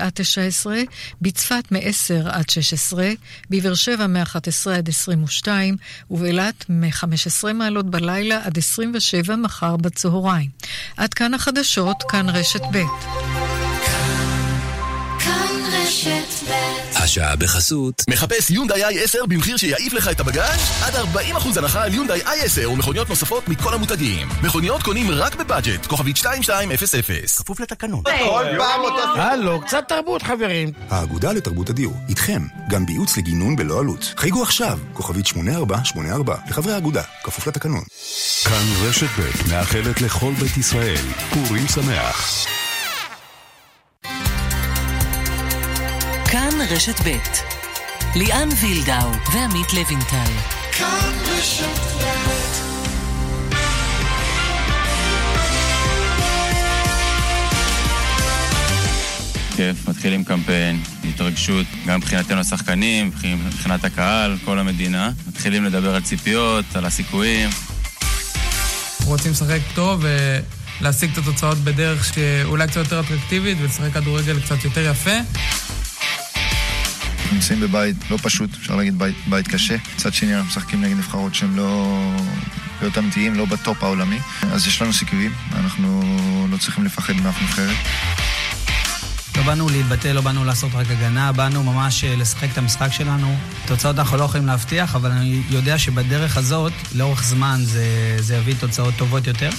עד 19, בצפת מ-10 עד 16, בבאר שבע מ-11 עד 22, ובאילת מ-15 מעלות בלילה עד 27 מחר בצהריים. עד כאן החדשות, כאן רשת ב'. השעה בחסות. מחפש יונדאי i10 במחיר שיעיף לך את הבגאז'? עד 40% הנחה על יונדאי i10 ומכוניות נוספות מכל המותגים. מכוניות קונים רק בבאג'ט, כוכבית 2200. כפוף לתקנון. כל פעם אותו... הלו, קצת תרבות חברים. האגודה לתרבות הדיור, איתכם, גם בייעוץ לגינון בלא עלות. חייגו עכשיו, כוכבית 8484, לחברי האגודה, כפוף לתקנון. כאן רשת ב' מאחלת לכל בית ישראל, פורים שמח. רשת ב' ליאן וילדאו ועמית לוינטל. כאן כיף, מתחילים קמפיין, התרגשות, גם מבחינתנו השחקנים, מבחינת הקהל, כל המדינה. מתחילים לדבר על ציפיות, על הסיכויים. רוצים לשחק טוב ולהשיג את התוצאות בדרך שאולי קצת יותר אטרקטיבית ולשחק כדורגל קצת יותר יפה. נמצאים בבית לא פשוט, אפשר להגיד בית, בית קשה. מצד שני אנחנו משחקים נגד נבחרות שהן לא... להיות אמיתיים, לא בטופ העולמי. אז יש לנו סיכויים, אנחנו לא צריכים לפחד מאף נבחרת. לא באנו להתבטא, לא באנו לעשות רק הגנה, באנו ממש אה, לשחק את המשחק שלנו. תוצאות אנחנו לא יכולים להבטיח, אבל אני יודע שבדרך הזאת, לאורך זמן, זה, זה יביא תוצאות טובות יותר.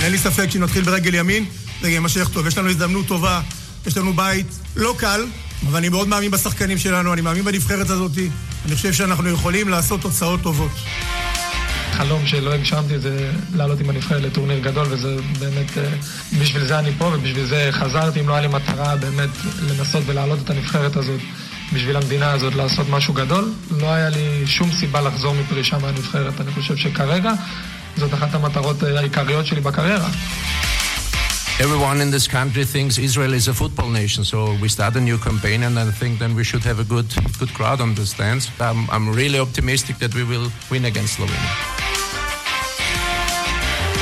אין לי ספק שאם נתחיל ברגל ימין, זה יימשך טוב. יש לנו הזדמנות טובה, יש לנו בית לא קל, אבל אני מאוד מאמין בשחקנים שלנו, אני מאמין בנבחרת הזאת. אני חושב שאנחנו יכולים לעשות תוצאות טובות. חלום שלא הגשמתי זה לעלות עם הנבחרת לטורניר גדול, וזה באמת, אה, בשביל זה אני פה ובשביל זה חזרתי, אם לא היה לי מטרה באמת לנסות ולהעלות את הנבחרת הזאת בשביל המדינה הזאת לעשות משהו גדול, לא היה לי שום סיבה לחזור מפרישה מהנבחרת. אני חושב שכרגע זאת אחת המטרות אה, העיקריות שלי בקריירה. Everyone in this country thinks Israel is a football nation, so we start a new campaign, and I think then we should have a good, good crowd on the stands. I'm, I'm really optimistic that we will win against Slovenia.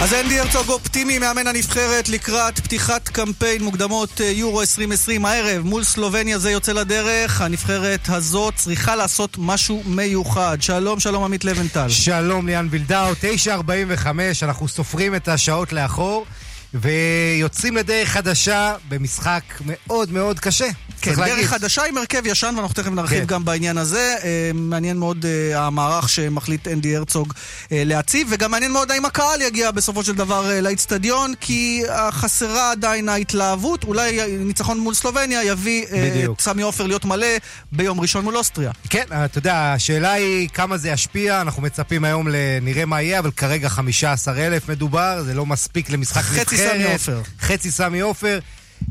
אז אנדי הרצוג אופטימי, מאמן הנבחרת לקראת פתיחת קמפיין מוקדמות יורו 2020 הערב מול סלובניה זה יוצא לדרך. הנבחרת הזאת צריכה לעשות משהו מיוחד. שלום, שלום עמית לבנטל. שלום ליאן וילדאו, 9.45, אנחנו סופרים את השעות לאחור. ויוצאים לדרך חדשה במשחק מאוד מאוד קשה. כן, דרך להגיד. חדשה עם הרכב ישן, ואנחנו תכף נרחיב כן. גם בעניין הזה. אה, מעניין מאוד אה, המערך שמחליט אנדי הרצוג אה, להציב, וגם מעניין מאוד האם הקהל יגיע בסופו של דבר לאיצטדיון, כי חסרה עדיין ההתלהבות. אולי ניצחון מול סלובניה יביא את סמי עופר להיות מלא ביום ראשון מול אוסטריה. כן, אתה יודע, השאלה היא כמה זה ישפיע. אנחנו מצפים היום, נראה מה יהיה, אבל כרגע 15,000 מדובר, זה לא מספיק למשחק נבחרת. סמי עופר. חצי סמי עופר.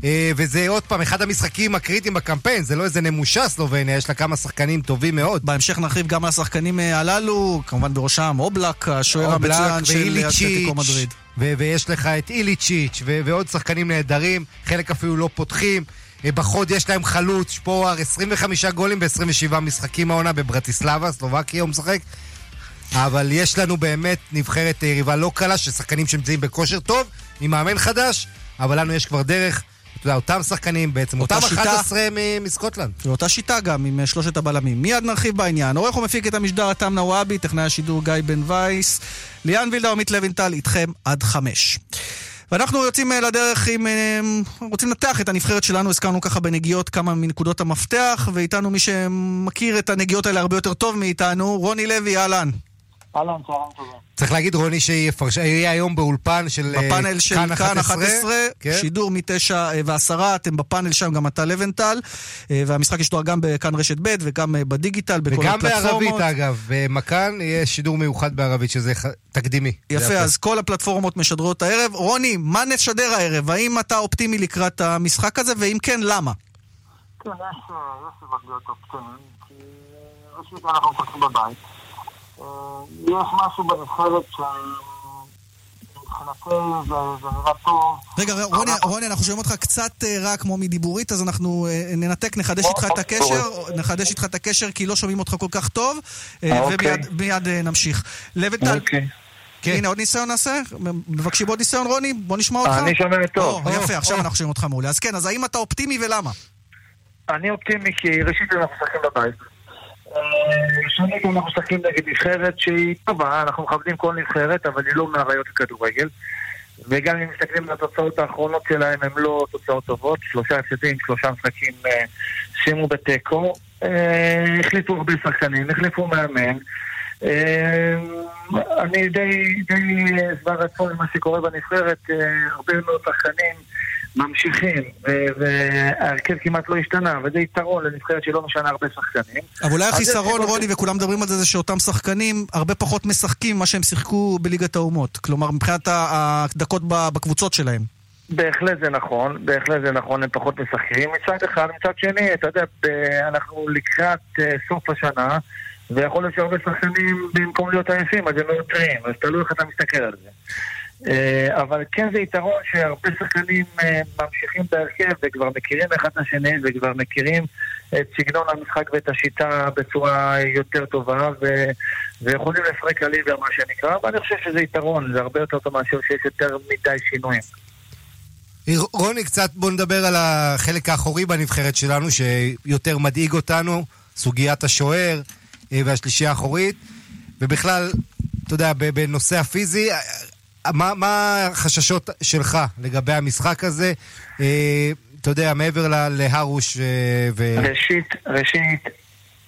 אה, וזה עוד פעם אחד המשחקים הקריטיים בקמפיין, זה לא איזה נמושה סלובניה, יש לה כמה שחקנים טובים מאוד. בהמשך נרחיב גם על השחקנים אה, הללו, כמובן בראשם אובלק, השוער המצוין של אתלטיקו מדריד. ויש לך את איליצ'יץ' ועוד שחקנים נהדרים, חלק אפילו לא פותחים. אה, בחוד יש להם חלוץ, שפוער, 25 גולים ב-27 משחקים העונה בברטיסלבה, סלובקיה הוא משחק. אבל יש לנו באמת נבחרת יריבה לא קלה, של שחקנים שנמצאים בכושר טוב, עם מאמן חדש, אבל לנו יש כבר דרך. אתה יודע, אותם שחקנים בעצם, אותם שיטה, 11 מסקוטלנד. ואותה שיטה גם עם אה, שלושת הבלמים. מיד נרחיב בעניין. עורך ומפיק את המשדר אתם נוואבי, טכנאי השידור גיא בן וייס. ליאן וילדר, עמית לוינטל, איתכם עד חמש. ואנחנו יוצאים אה, לדרך עם... אה, רוצים לנתח את הנבחרת שלנו, הזכרנו ככה בנגיעות כמה מנקודות המפתח, ואיתנו מי שמכיר את הנגיעות האלה הרבה יותר טוב מאיתנו, רוני לוי, אהלן. אהלן, צהריים טובים. צריך להגיד, רוני, שיהיה היום באולפן של אה, בפאנל של כאן 11, כן? שידור מ-9 אה, ו-10, אתם בפאנל שם, גם אתה לבנטל, אה, והמשחק ישתור גם בכאן רשת ב' וגם בדיגיטל, בכל וגם הפלטפורמות. וגם בערבית, אגב, במכאן יהיה שידור מיוחד בערבית, שזה תקדימי. יפה, אז כל הפלטפורמות משדרות הערב. רוני, מה נשדר הערב? האם אתה אופטימי לקראת המשחק הזה, ואם כן, למה? כן, יש סיבות להיות אופטימיים, כי ראשית אנחנו פותחים בבית. יש משהו בנבחרת ש... רגע, רוני, רוני, אנחנו שומעים אותך קצת אה, רע כמו מדיבורית, אז אנחנו אה, ננתק, נחדש איתך את הקשר, נחדש איתך את הקשר כי לא שומעים אותך כל כך טוב, אה, אוקיי. ומיד נמשיך. לבנטל, אוקיי. כן. הנה עוד ניסיון נעשה? מבקשים עוד ניסיון, רוני? בוא נשמע אותך. אני שומע טוב. יפה, עכשיו אנחנו שומעים אותך מעולה. אז כן, אז האם אתה אופטימי ולמה? אני אופטימי כי ראשית אנחנו משחקים בבית. אה, שנית אנחנו משחקים נגד נבחרת שהיא טובה, אנחנו מכבדים כל נבחרת, אבל היא לא מאריות הכדורגל. וגם אם מסתכלים על התוצאות האחרונות שלהם, הן לא תוצאות טובות. שלושה הפסדים, שלושה משחקים אה, סיימו בתיקו. אה, החליפו הרבה שחקנים, החליפו מאמן. אני די שבע רצון למה שקורה בנבחרת, הרבה מאוד שחקנים ממשיכים, וההרכב כמעט לא השתנה, וזה יתרון לנבחרת שלא משנה הרבה שחקנים. אבל אולי החיסרון, רוני, וכולם מדברים על זה, זה שאותם שחקנים הרבה פחות משחקים ממה שהם שיחקו בליגת האומות. כלומר, מבחינת הדקות בקבוצות שלהם. בהחלט זה נכון, בהחלט זה נכון, הם פחות משחקים. מצד אחד, מצד שני, אתה יודע, אנחנו לקראת אה, סוף השנה, ויכול להיות שהרבה שחקנים, במקום להיות עייפים, אז הם לא יוצרים, אז תלוי איך אתה מסתכל על זה. אה, אבל כן זה יתרון שהרבה שחקנים אה, ממשיכים בהרכב וכבר מכירים אחד את השני וכבר מכירים את סגנון המשחק ואת השיטה בצורה יותר טובה ו... ויכולים לפרק הליבר מה שנקרא, ואני חושב שזה יתרון, זה הרבה יותר טוב מאשר שיש יותר מדי שינויים. רוני, קצת בוא נדבר על החלק האחורי בנבחרת שלנו שיותר מדאיג אותנו, סוגיית השוער אה, והשלישייה האחורית, ובכלל, אתה יודע, בנושא הפיזי, מה, מה החששות שלך לגבי המשחק הזה? אה, אתה יודע, מעבר להרוש אה, ו... ראשית, ראשית,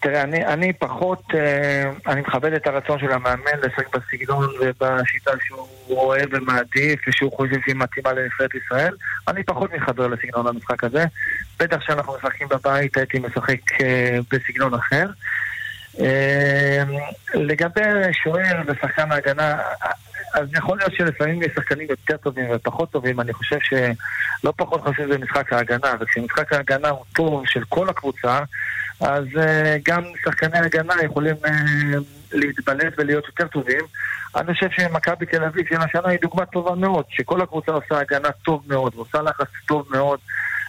תראה, אני, אני פחות, אה, אני מכבד את הרצון של המאמן לשחק בסגנון ובשיטה שהוא רואה ומעדיף ושהוא חושב שהיא מתאימה לנבחרת ישראל. אני פחות מתחבר לסגנון המשחק הזה. בטח כשאנחנו משחקים בבית הייתי משחק אה, בסגנון אחר. אה, לגבי שוער ושחקן ההגנה, אז יכול להיות שלפעמים יש שחקנים יותר טובים ופחות טובים, אני חושב שלא פחות חשוב זה משחק ההגנה, וכשמשחק ההגנה הוא טוב של כל הקבוצה, אז uh, גם שחקני הגנה יכולים uh, להתבלט ולהיות יותר טובים. אני חושב שמכבי תל אביב של השנה היא דוגמה טובה מאוד, שכל הקבוצה עושה הגנה טוב מאוד, ועושה לחץ טוב מאוד.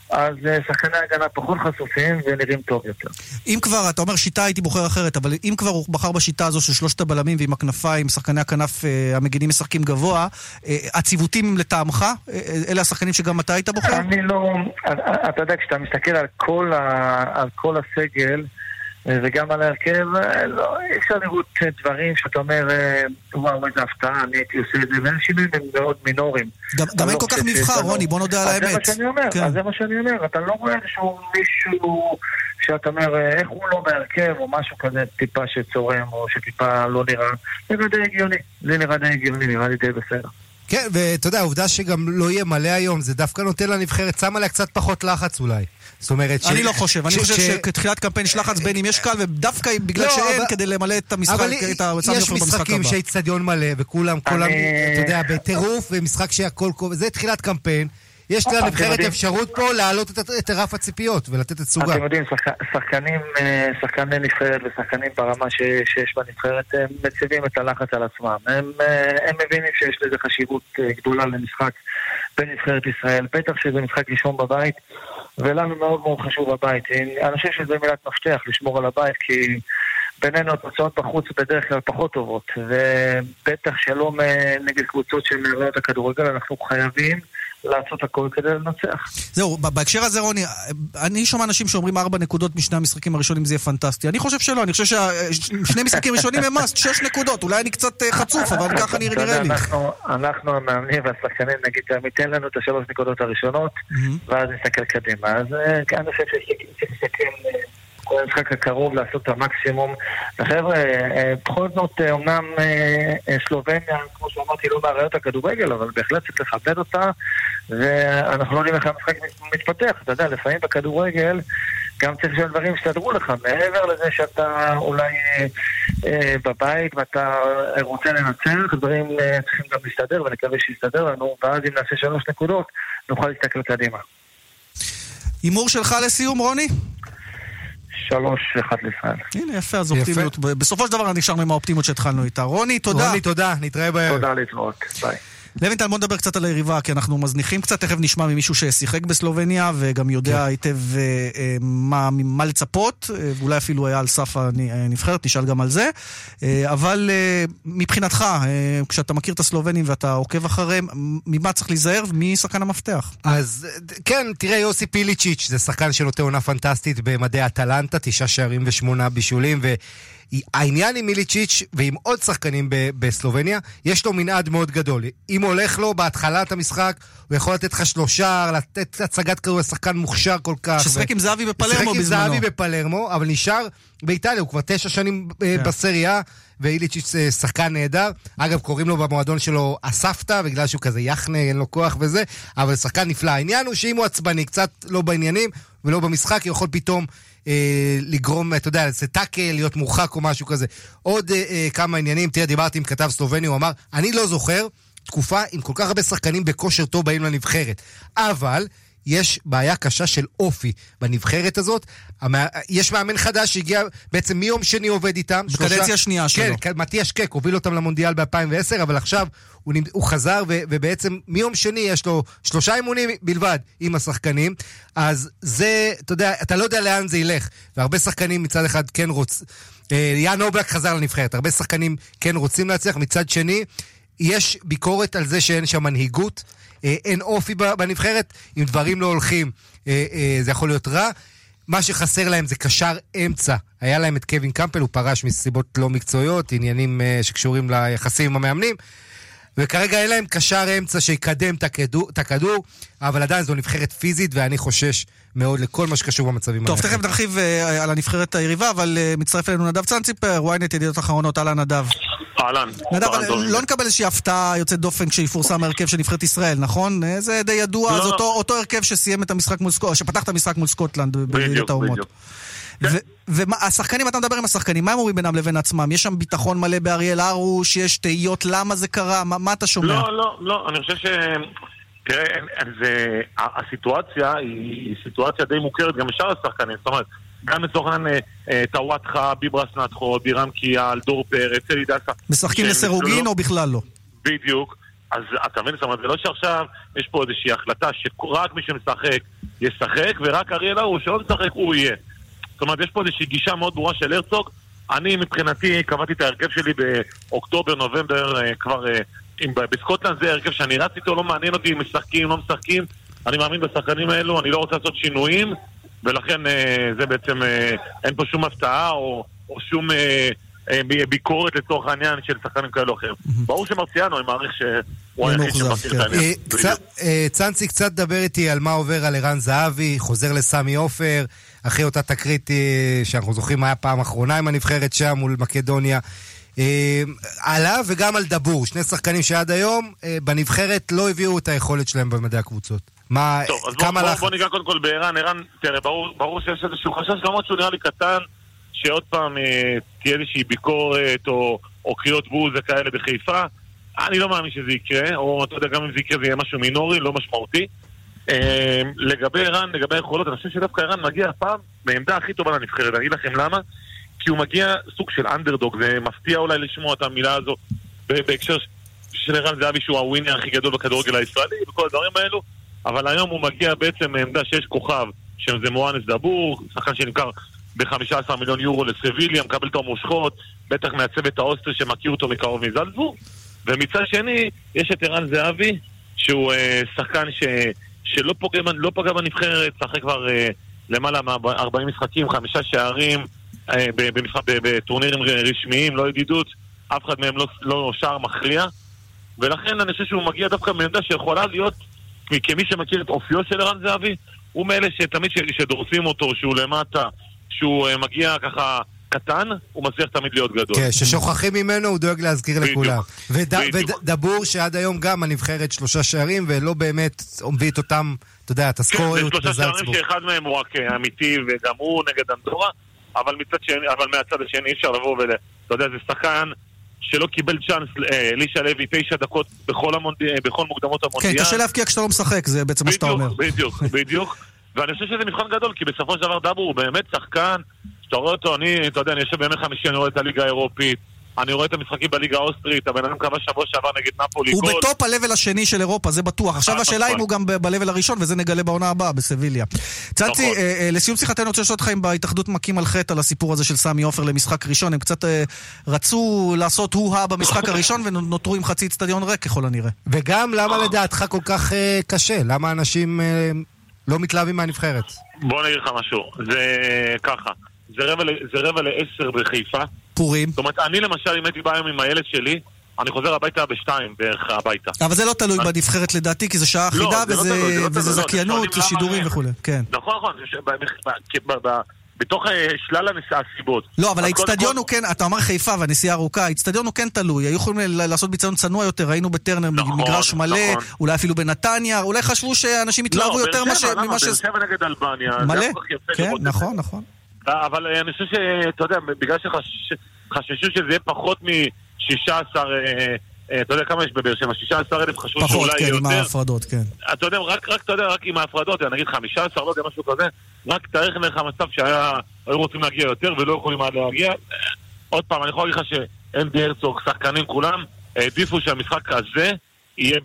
אז אה, שחקני הגנה פחות חשופים ונראים טוב יותר. אם כבר, אתה אומר שיטה הייתי בוחר אחרת, אבל אם כבר הוא בחר בשיטה הזו של שלושת הבלמים ועם הכנפיים, שחקני הכנף אה, המגינים משחקים גבוה, אה, הציוותים לטעמך? אלה השחקנים שגם אתה היית בוחר? אני לא... אתה יודע, כשאתה מסתכל על כל, ה, על כל הסגל, וגם על ההרכב, לא, אי אפשר לראות דברים שאתה אומר, וואו, איזה הפתעה, אני הייתי עושה את זה, ואין שינויים הם מאוד מינוריים. גם אין לא כל כך מבחר, רוני, בוא נודה על האמת. זה מה שאני אומר, כן. אז זה מה שאני אומר, אתה לא רואה איזשהו מישהו שאתה אומר, איך הוא לא בהרכב, או משהו כזה טיפה שצורם, או שטיפה לא נראה, זה נראה די הגיוני, זה נראה די הגיוני, נראה לי די בסדר. כן, ואתה יודע, העובדה שגם לא יהיה מלא היום, זה דווקא נותן לנבחרת, שם עליה קצת פחות לחץ אולי. זאת אומרת ש... אני לא חושב, אני חושב שכתחילת קמפיין יש לחץ בין אם יש קל, ודווקא בגלל לא, שאין כדי למלא את המשחק, את הצד יש משחקים שהאיצטדיון מלא, וכולם, כולם, אתה יודע, בטירוף, ומשחק שהכל... זה תחילת קמפיין. יש לנבחרת אפשרות פה להעלות את רף הציפיות ולתת את סוגה. אתם יודעים, שחקנים, אה, שחקני נבחרת ושחקנים ברמה שיש בנבחרת, הם מציבים את הלחץ על עצמם. הם, אה, הם מבינים שיש לזה חשיבות אה, גדולה למשחק בנבחרת ישראל, בטח שזה משחק ראשון בבית, ולנו מאוד מאוד חשוב בבית. אני חושב שזה מילת מפתח לשמור על הבית, כי... בינינו התוצאות בחוץ בדרך כלל פחות טובות, ובטח שלא נגד קבוצות של מעלות הכדורגל, אנחנו חייבים לעשות הכל כדי לנצח. זהו, בהקשר הזה, רוני, אני שומע אנשים שאומרים ארבע נקודות משני המשחקים הראשונים זה יהיה פנטסטי. אני חושב שלא, אני חושב ששני משחקים ראשונים הם מאסט, שש נקודות. אולי אני קצת אה, חצוף, אבל ככה נראה לי. אנחנו המאמנים והשחקנים נגיד תמיד תן לנו את השלוש נקודות הראשונות, ואז נסתכל קדימה. אז אה, אני חושב. אה, כל המשחק הקרוב לעשות את המקסימום. וחבר'ה, אה, בכל זאת, אומנם אה, אה, סלובניה, כמו שאמרתי, לא מאריות הכדורגל, אבל בהחלט צריך לכבד אותה, ואנחנו לא יודעים איך המשחק מתפתח. אתה יודע, לפעמים בכדורגל גם צריך שהדברים יסתדרו לך, מעבר לזה שאתה אולי אה, בבית ואתה רוצה לנצח, דברים אה, צריכים גם להסתדר, ונקווה שיסתדר לנו, ואז אם נעשה שלוש נקודות, נוכל להסתכל קדימה. הימור שלך לסיום, רוני? שלוש, אחד לישראל. הנה, יפה, אז אופטימיות. בסופו של דבר נשארנו עם האופטימיות שהתחלנו איתה. רוני, תודה. רוני, תודה, נתראה בערב. תודה להתראות, ביי. לוינטל, בוא נדבר קצת על היריבה, כי אנחנו מזניחים קצת, תכף נשמע ממישהו ששיחק בסלובניה, וגם יודע כן. היטב אה, אה, מה, מה לצפות, אה, ואולי אפילו היה על סף הנבחרת, נשאל גם על זה. אבל מבחינתך, כשאתה מכיר את הסלובנים ואתה עוקב אחריהם, ממה צריך להיזהר ומי שחקן המפתח? אז כן, תראה, יוסי פיליצ'יץ' זה שחקן שנותן עונה פנטסטית במדעי אטלנטה, תשעה שערים ושמונה בישולים, ו... העניין עם מיליצ'יץ' ועם עוד שחקנים בסלובניה, יש לו מנעד מאוד גדול. אם הולך לו בהתחלת המשחק, הוא יכול לתת לך שלושה, לתת הצגת כדור לשחקן מוכשר כל כך. ששיחק עם זהבי בפלרמו בזמנו. ששיחק עם זהבי בפלרמו, אבל נשאר באיטליה, הוא כבר תשע שנים אה, כן. בסריה, ואיליצ'יץ' אה, שחקן נהדר. אגב, קוראים לו במועדון שלו אספתא, בגלל שהוא כזה יחנה, אין לו כוח וזה, אבל שחקן נפלא. העניין הוא שאם הוא עצבני, קצת לא בעניינים ולא במשחק, יכול פתאום אה, לגרום, אתה יודע, זה טאקל, להיות מורחק או משהו כזה. עוד אה, אה, כמה עניינים, תראה, דיברתי עם כתב סלובני, הוא אמר, אני לא זוכר תקופה עם כל כך הרבה שחקנים בכושר טוב באים לנבחרת. אבל... יש בעיה קשה של אופי בנבחרת הזאת. יש מאמן חדש שהגיע, בעצם מיום שני עובד איתם. בקדנציה שלושה... שנייה שלו. כן, מתיאש קק הוביל אותם למונדיאל ב-2010, אבל עכשיו הוא, נמד... הוא חזר, ו... ובעצם מיום שני יש לו שלושה אימונים בלבד עם השחקנים. אז זה, אתה יודע, אתה לא יודע לאן זה ילך. והרבה שחקנים מצד אחד כן רוצים... אה, יאן אובלק חזר לנבחרת, הרבה שחקנים כן רוצים להצליח, מצד שני, יש ביקורת על זה שאין שם מנהיגות. אה, אין אופי בנבחרת, אם דברים לא הולכים אה, אה, זה יכול להיות רע. מה שחסר להם זה קשר אמצע. היה להם את קווין קמפל, הוא פרש מסיבות לא מקצועיות, עניינים שקשורים ליחסים עם המאמנים. וכרגע אין להם קשר אמצע שיקדם את הכדור, אבל עדיין זו נבחרת פיזית, ואני חושש מאוד לכל מה שקשור במצבים האלה. טוב, תכף נרחיב אה, על הנבחרת היריבה, אבל אה, מצטרף אלינו נדב צנציפר, ynet ידיעות אחרונות, אהלן נדב. אהלן. נדב, לא נקבל איזושהי הפתעה יוצאת דופן כשיפורסם ההרכב של נבחרת ישראל, נכון? אה, זה די ידוע, לא, זה לא. אותו, אותו הרכב שסיים את המשחק מול סקוטלנד, שפתח את המשחק מול סקוטלנד בליגת האומות. והשחקנים, אתה מדבר עם השחקנים, מה הם אומרים בינם לבין עצמם? יש שם ביטחון מלא באריאל הרוש, יש תהיות למה זה קרה, מה, מה אתה שומע? לא, לא, לא, אני חושב ש... תראה, זה, הסיטואציה היא סיטואציה די מוכרת גם לשאר השחקנים, זאת אומרת, גם לצורך העניין אה, אה, טוואטחה, ביברס נתחו, בירם קיאל, דור פרץ, אלי דסה. משחקים לסירוגין או בכלל לא? בדיוק. אז אתה מבין, זאת אומרת, זה לא שעכשיו יש פה איזושהי החלטה שרק מי שמשחק ישחק, ורק אריאל ההוא שלא משחק הוא יהיה. זאת אומרת, יש פה איזושהי גישה מאוד ברורה של הרצוג. אני מבחינתי קבעתי את ההרכב שלי באוקטובר, נובמבר, אה, כבר אם בסקוטלנד זה הרכב שאני רץ איתו, לא מעניין אותי אם משחקים, לא משחקים. אני מאמין בשחקנים האלו, אני לא רוצה לעשות שינויים, ולכן אה, זה בעצם, אה, אין פה שום הפתעה או, או שום אה, אה, ביקורת לצורך העניין של שחקנים כאלו או אחרים. ברור שמרציאנו, אני מעריך שהוא היחיד שמכיר את העניין. אה, צאנצי, קצת דבר איתי על מה עובר על ערן זהבי, חוזר לסמי עופר, אחרי אותה תקרית אה, שאנחנו זוכרים מה היה פעם אחרונה עם הנבחרת שם מול מקדוניה. אה, עליו וגם על דבור, שני שחקנים שעד היום אה, בנבחרת לא הביאו את היכולת שלהם במדעי הקבוצות. מה, טוב, אז כמה בוא, בוא, בוא ניגע קודם כל בערן, ערן, תראה, ברור, ברור שיש איזשהו חשש, למרות שהוא נראה לי קטן, שעוד פעם תהיה איזושהי ביקורת או, או קריאות בוז וכאלה בחיפה. אני לא מאמין שזה יקרה, או אתה יודע, גם אם זה יקרה זה יהיה משהו מינורי, לא משמעותי. אה, לגבי ערן, לגבי היכולות, אני חושב שדווקא ערן מגיע הפעם בעמדה הכי טובה לנבחרת, אני אגיד לכם למה. כי הוא מגיע סוג של אנדרדוג, זה מפתיע אולי לשמוע את המילה הזו בהקשר של ערן זהבי שהוא הווינר הכי גדול בכדורגל הישראלי וכל הדברים האלו, אבל היום הוא מגיע בעצם מעמדה שיש כוכב, שזה מואנס דבור, שחקן שנמכר ב-15 מיליון יורו לסביליה, מקבל את המושכות, בטח מהצוות האוסטרי שמכיר אותו מקרוב מזלזבורג, ומצד שני, יש את ערן זהבי, שהוא אה, שחקן ש, שלא פוגע, לא פגע בנבחרת, שחק כבר אה, למעלה מ-40 משחקים, חמישה שערים, אה, בטורנירים רשמיים, לא ידידות, אף אחד מהם לא, לא שער מכריע, ולכן אני חושב שהוא מגיע דווקא מעמדה שיכולה להיות, כמי שמכיר את אופיו של ערן זהבי, הוא מאלה שתמיד שדורסים אותו, שהוא למטה, שהוא אה, מגיע ככה... קטן, הוא מצליח תמיד להיות גדול. כן, ששוכחים ממנו, הוא דואג להזכיר בדיוק, לכולם. וד, ודבור, שעד היום גם הנבחרת שלושה שערים, ולא באמת מביא את אותם, אתה יודע, את הסקוריות. כן, זה שלושה שערים שאחד מהם הוא רק אה, אמיתי, וגם הוא נגד אנדורה, אבל מצד שני, אבל מהצד השני אי אפשר לבוא ול... אתה יודע, זה שחקן שלא קיבל צ'אנס, אה, אלישע לוי, תשע דקות בכל, המונד... אה, בכל מוקדמות המונדיאל. כן, קשה להבקיע כשאתה לא משחק, זה בעצם מה שאתה אומר. בדיוק, בדיוק. ואני חושב שזה מבחן גדול, כי בסופו של דבר דאבור הוא באמת שחקן, שאתה רואה אותו, אני, אתה יודע, אני יושב בימי חמישי, אני רואה את הליגה האירופית, אני רואה את המשחקים בליגה האוסטרית, הבן אדם קבע שבוע שעבר נגד נפולי. הוא גול. ב top ה-level השני של אירופה, זה בטוח. עכשיו חד השאלה אם משמעית. הוא גם ב-level הראשון, וזה נגלה בעונה הבאה, בסביליה. צנצי, נכון. אה, אה, לסיום שיחתנו, אני רוצה לשאול אותך אם בהתאחדות מכים על חטא על הסיפור הזה של סמי עופר למשחק ראשון. הם קצת אה, רצו לעשות הו-הא במשחק הראשון, ונותרו עם חצי אצטדיון ריק ככל הנראה. וגם למה לדעתך כל כך אה, קשה? למה אנשים אה, לא מתלהבים מהנבחרת? בוא אני אגיד לך משהו, זה ככה, זה רבע, זה רבע לעשר בחיפה. פורים. זאת אומרת, אני למשל, אם הייתי בא היום עם הילד שלי, אני חוזר הביתה בשתיים בערך הביתה. אבל זה לא תלוי אני- בנבחרת לדעתי, כי זה שעה לא, אחידה, זה לא וזה- לא וזה לא, זכיינות ושידורים וכולי. כן. נכון, נכון, בתוך אה, שלל הסיבות. לא, אבל האיצטדיון הוא כן, אתה אמר חיפה והנסיעה ארוכה, האיצטדיון הוא כן תלוי, היו יכולים לעשות ביצעון צנוע יותר, היינו בטרנר מגרש מלא, נכון. אולי אפילו בנתניה, אולי חשבו שאנשים יתלהבו לא, יותר ממה ש- ש... באר שבע נגד אלבניה, מלא, כן. נכון, נכון. אבל אה, אני חושב שאתה יודע, בגלל שחששו שזה יהיה פחות מ-16, אתה יודע כמה יש בבאר שבע? 16 אלף חשבו פחות, שאולי כן, יהיה עם יותר. ההפרדות, כן. אתה יודע, רק, רק, אתה יודע, רק עם ההפרדות, נגיד 15, לא יודע, משהו כזה, רק תאריך לך מצב שהיו רוצים להגיע יותר ולא יכולים עד להגיע. עוד פעם, אני יכול להגיד לך שאנדי הרצוג, שחקנים כולם, העדיפו שהמשחק הזה יהיה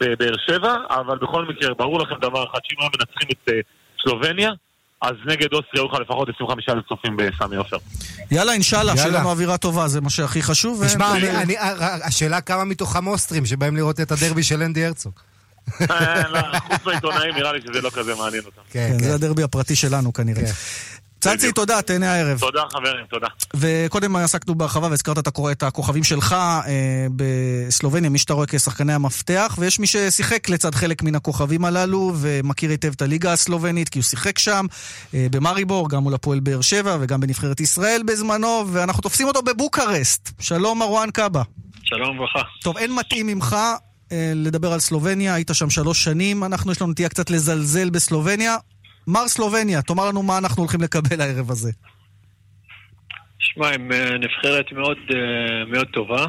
בבאר שבע, אבל בכל מקרה, ברור לכם דבר אחד, שאם הם מנצחים את אה, סלובניה, אז נגד אוסטריה היו לך לפחות 25 אלף צופים בסמי עופר. יאללה, אינשאללה, שיהיה. לנו אווירה טובה, זה מה שהכי חשוב. תשמע, אני- אני- השאלה כמה מתוכם אוסטרים שבאים לראות את הדרבי של אנדי הרצוג. אה, לא, חוץ מהעיתונאים, נראה לי שזה לא כזה מעניין אותם. כן, זה הדרבי הפרטי שלנו כנראה. צאנצי, תודה, תהנה הערב. תודה חברים, תודה. וקודם עסקנו בהרחבה והזכרת את הכוכבים שלך אה, בסלובניה, מי שאתה רואה כשחקני המפתח, ויש מי ששיחק לצד חלק מן הכוכבים הללו ומכיר היטב את הליגה הסלובנית, כי הוא שיחק שם אה, במאריבור, גם מול הפועל באר שבע וגם בנבחרת ישראל בזמנו, ואנחנו תופסים אותו בבוקרשט. שלום מרואן קאבה. שלום וברכה. טוב, אין מתאים ממך אה, לדבר על סלובניה, היית שם שלוש שנים, אנחנו יש לנו נטייה קצת לזלזל בסלובניה. מר סלובניה, תאמר לנו מה אנחנו הולכים לקבל הערב הזה. שמע, הם אה, נבחרת מאוד, אה, מאוד טובה.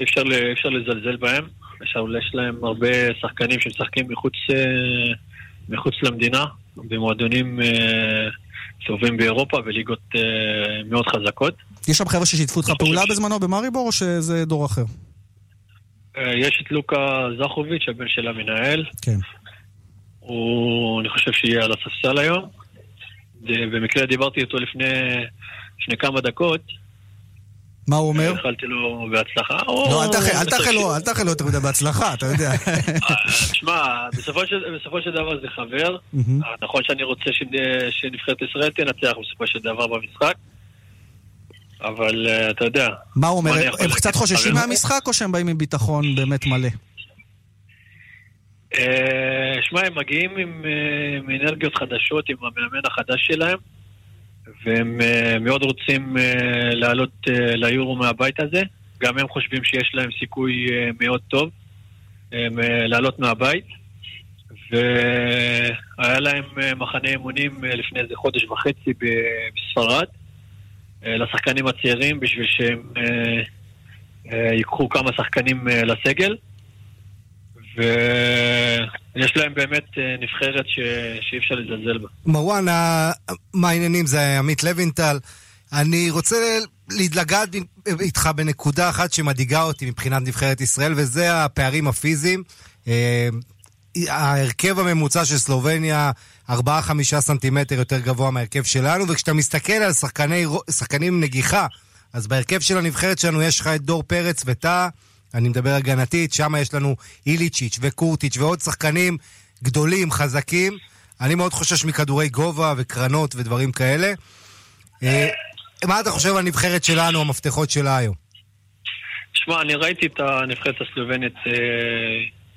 אי אפשר, אפשר לזלזל בהם. יש, להם הרבה שחקנים שמשחקים מחוץ, אה, מחוץ למדינה, במועדונים טובים באירופה וליגות מאוד חזקות. יש שם חבר'ה ששיתפו אותך פעולה בזמנו במאריבור, או שזה דור אחר? יש את לוקה זכוביץ', הבן של המנהל. כן. הוא, אני חושב שיהיה על הספסל היום. במקרה דיברתי איתו לפני, לפני כמה דקות. מה הוא אומר? איחלתי לו בהצלחה. לא, אל תאחל- אל תאחל לו- אל תאחל לו יותר מדי בהצלחה, אתה יודע. שמע, בסופו של- דבר זה חבר. מהמם. נכון שאני רוצה שנ- שנבחרת ישראל תנצח בסופו של דבר במשחק, אבל אה, אתה יודע. מה הוא אומר? הם? קצת חוששים מהמשחק, או שהם באים עם ביטחון באמת מלא? אה, שמע, הם מגיעים עם אה, עם אנרגיות חדשות, עם המאמן החדש שלהם, והם אה, מאוד רוצים אה, לעלות ליורו מהבית הזה. גם הם חושבים שיש להם סיכוי מאוד טוב לעלות מהבית. והיה להם מחנה אימונים לפני איזה חודש וחצי בספרד, לשחקנים הצעירים, בשביל שהם ייקחו כמה שחקנים לסגל. ויש להם באמת אה, נבחרת ש... שאי אפשר לזלזל בה. מרואן, מה העניינים? זה עמית לוינטל. אני רוצה לגעת איתך בנקודה אחת שמדאיגה אותי מבחינת נבחרת ישראל, וזה הפערים הפיזיים. אה, ההרכב הממוצע של סלובניה 4-5 סנטימטר יותר גבוה מההרכב שלנו, וכשאתה מסתכל על שחקני, שחקנים נגיחה, אז בהרכב של הנבחרת שלנו יש לך את דור פרץ וטאה, אני מדבר הגנתית, שם יש לנו איליצ'יץ' וקורטיץ' ועוד שחקנים גדולים, חזקים. אני מאוד חושש מכדורי גובה וקרנות ודברים כאלה. אה, מה אתה חושב על הנבחרת שלנו, המפתחות שלה היום? שמע, אני ראיתי את הנבחרת הסלובנית, אה,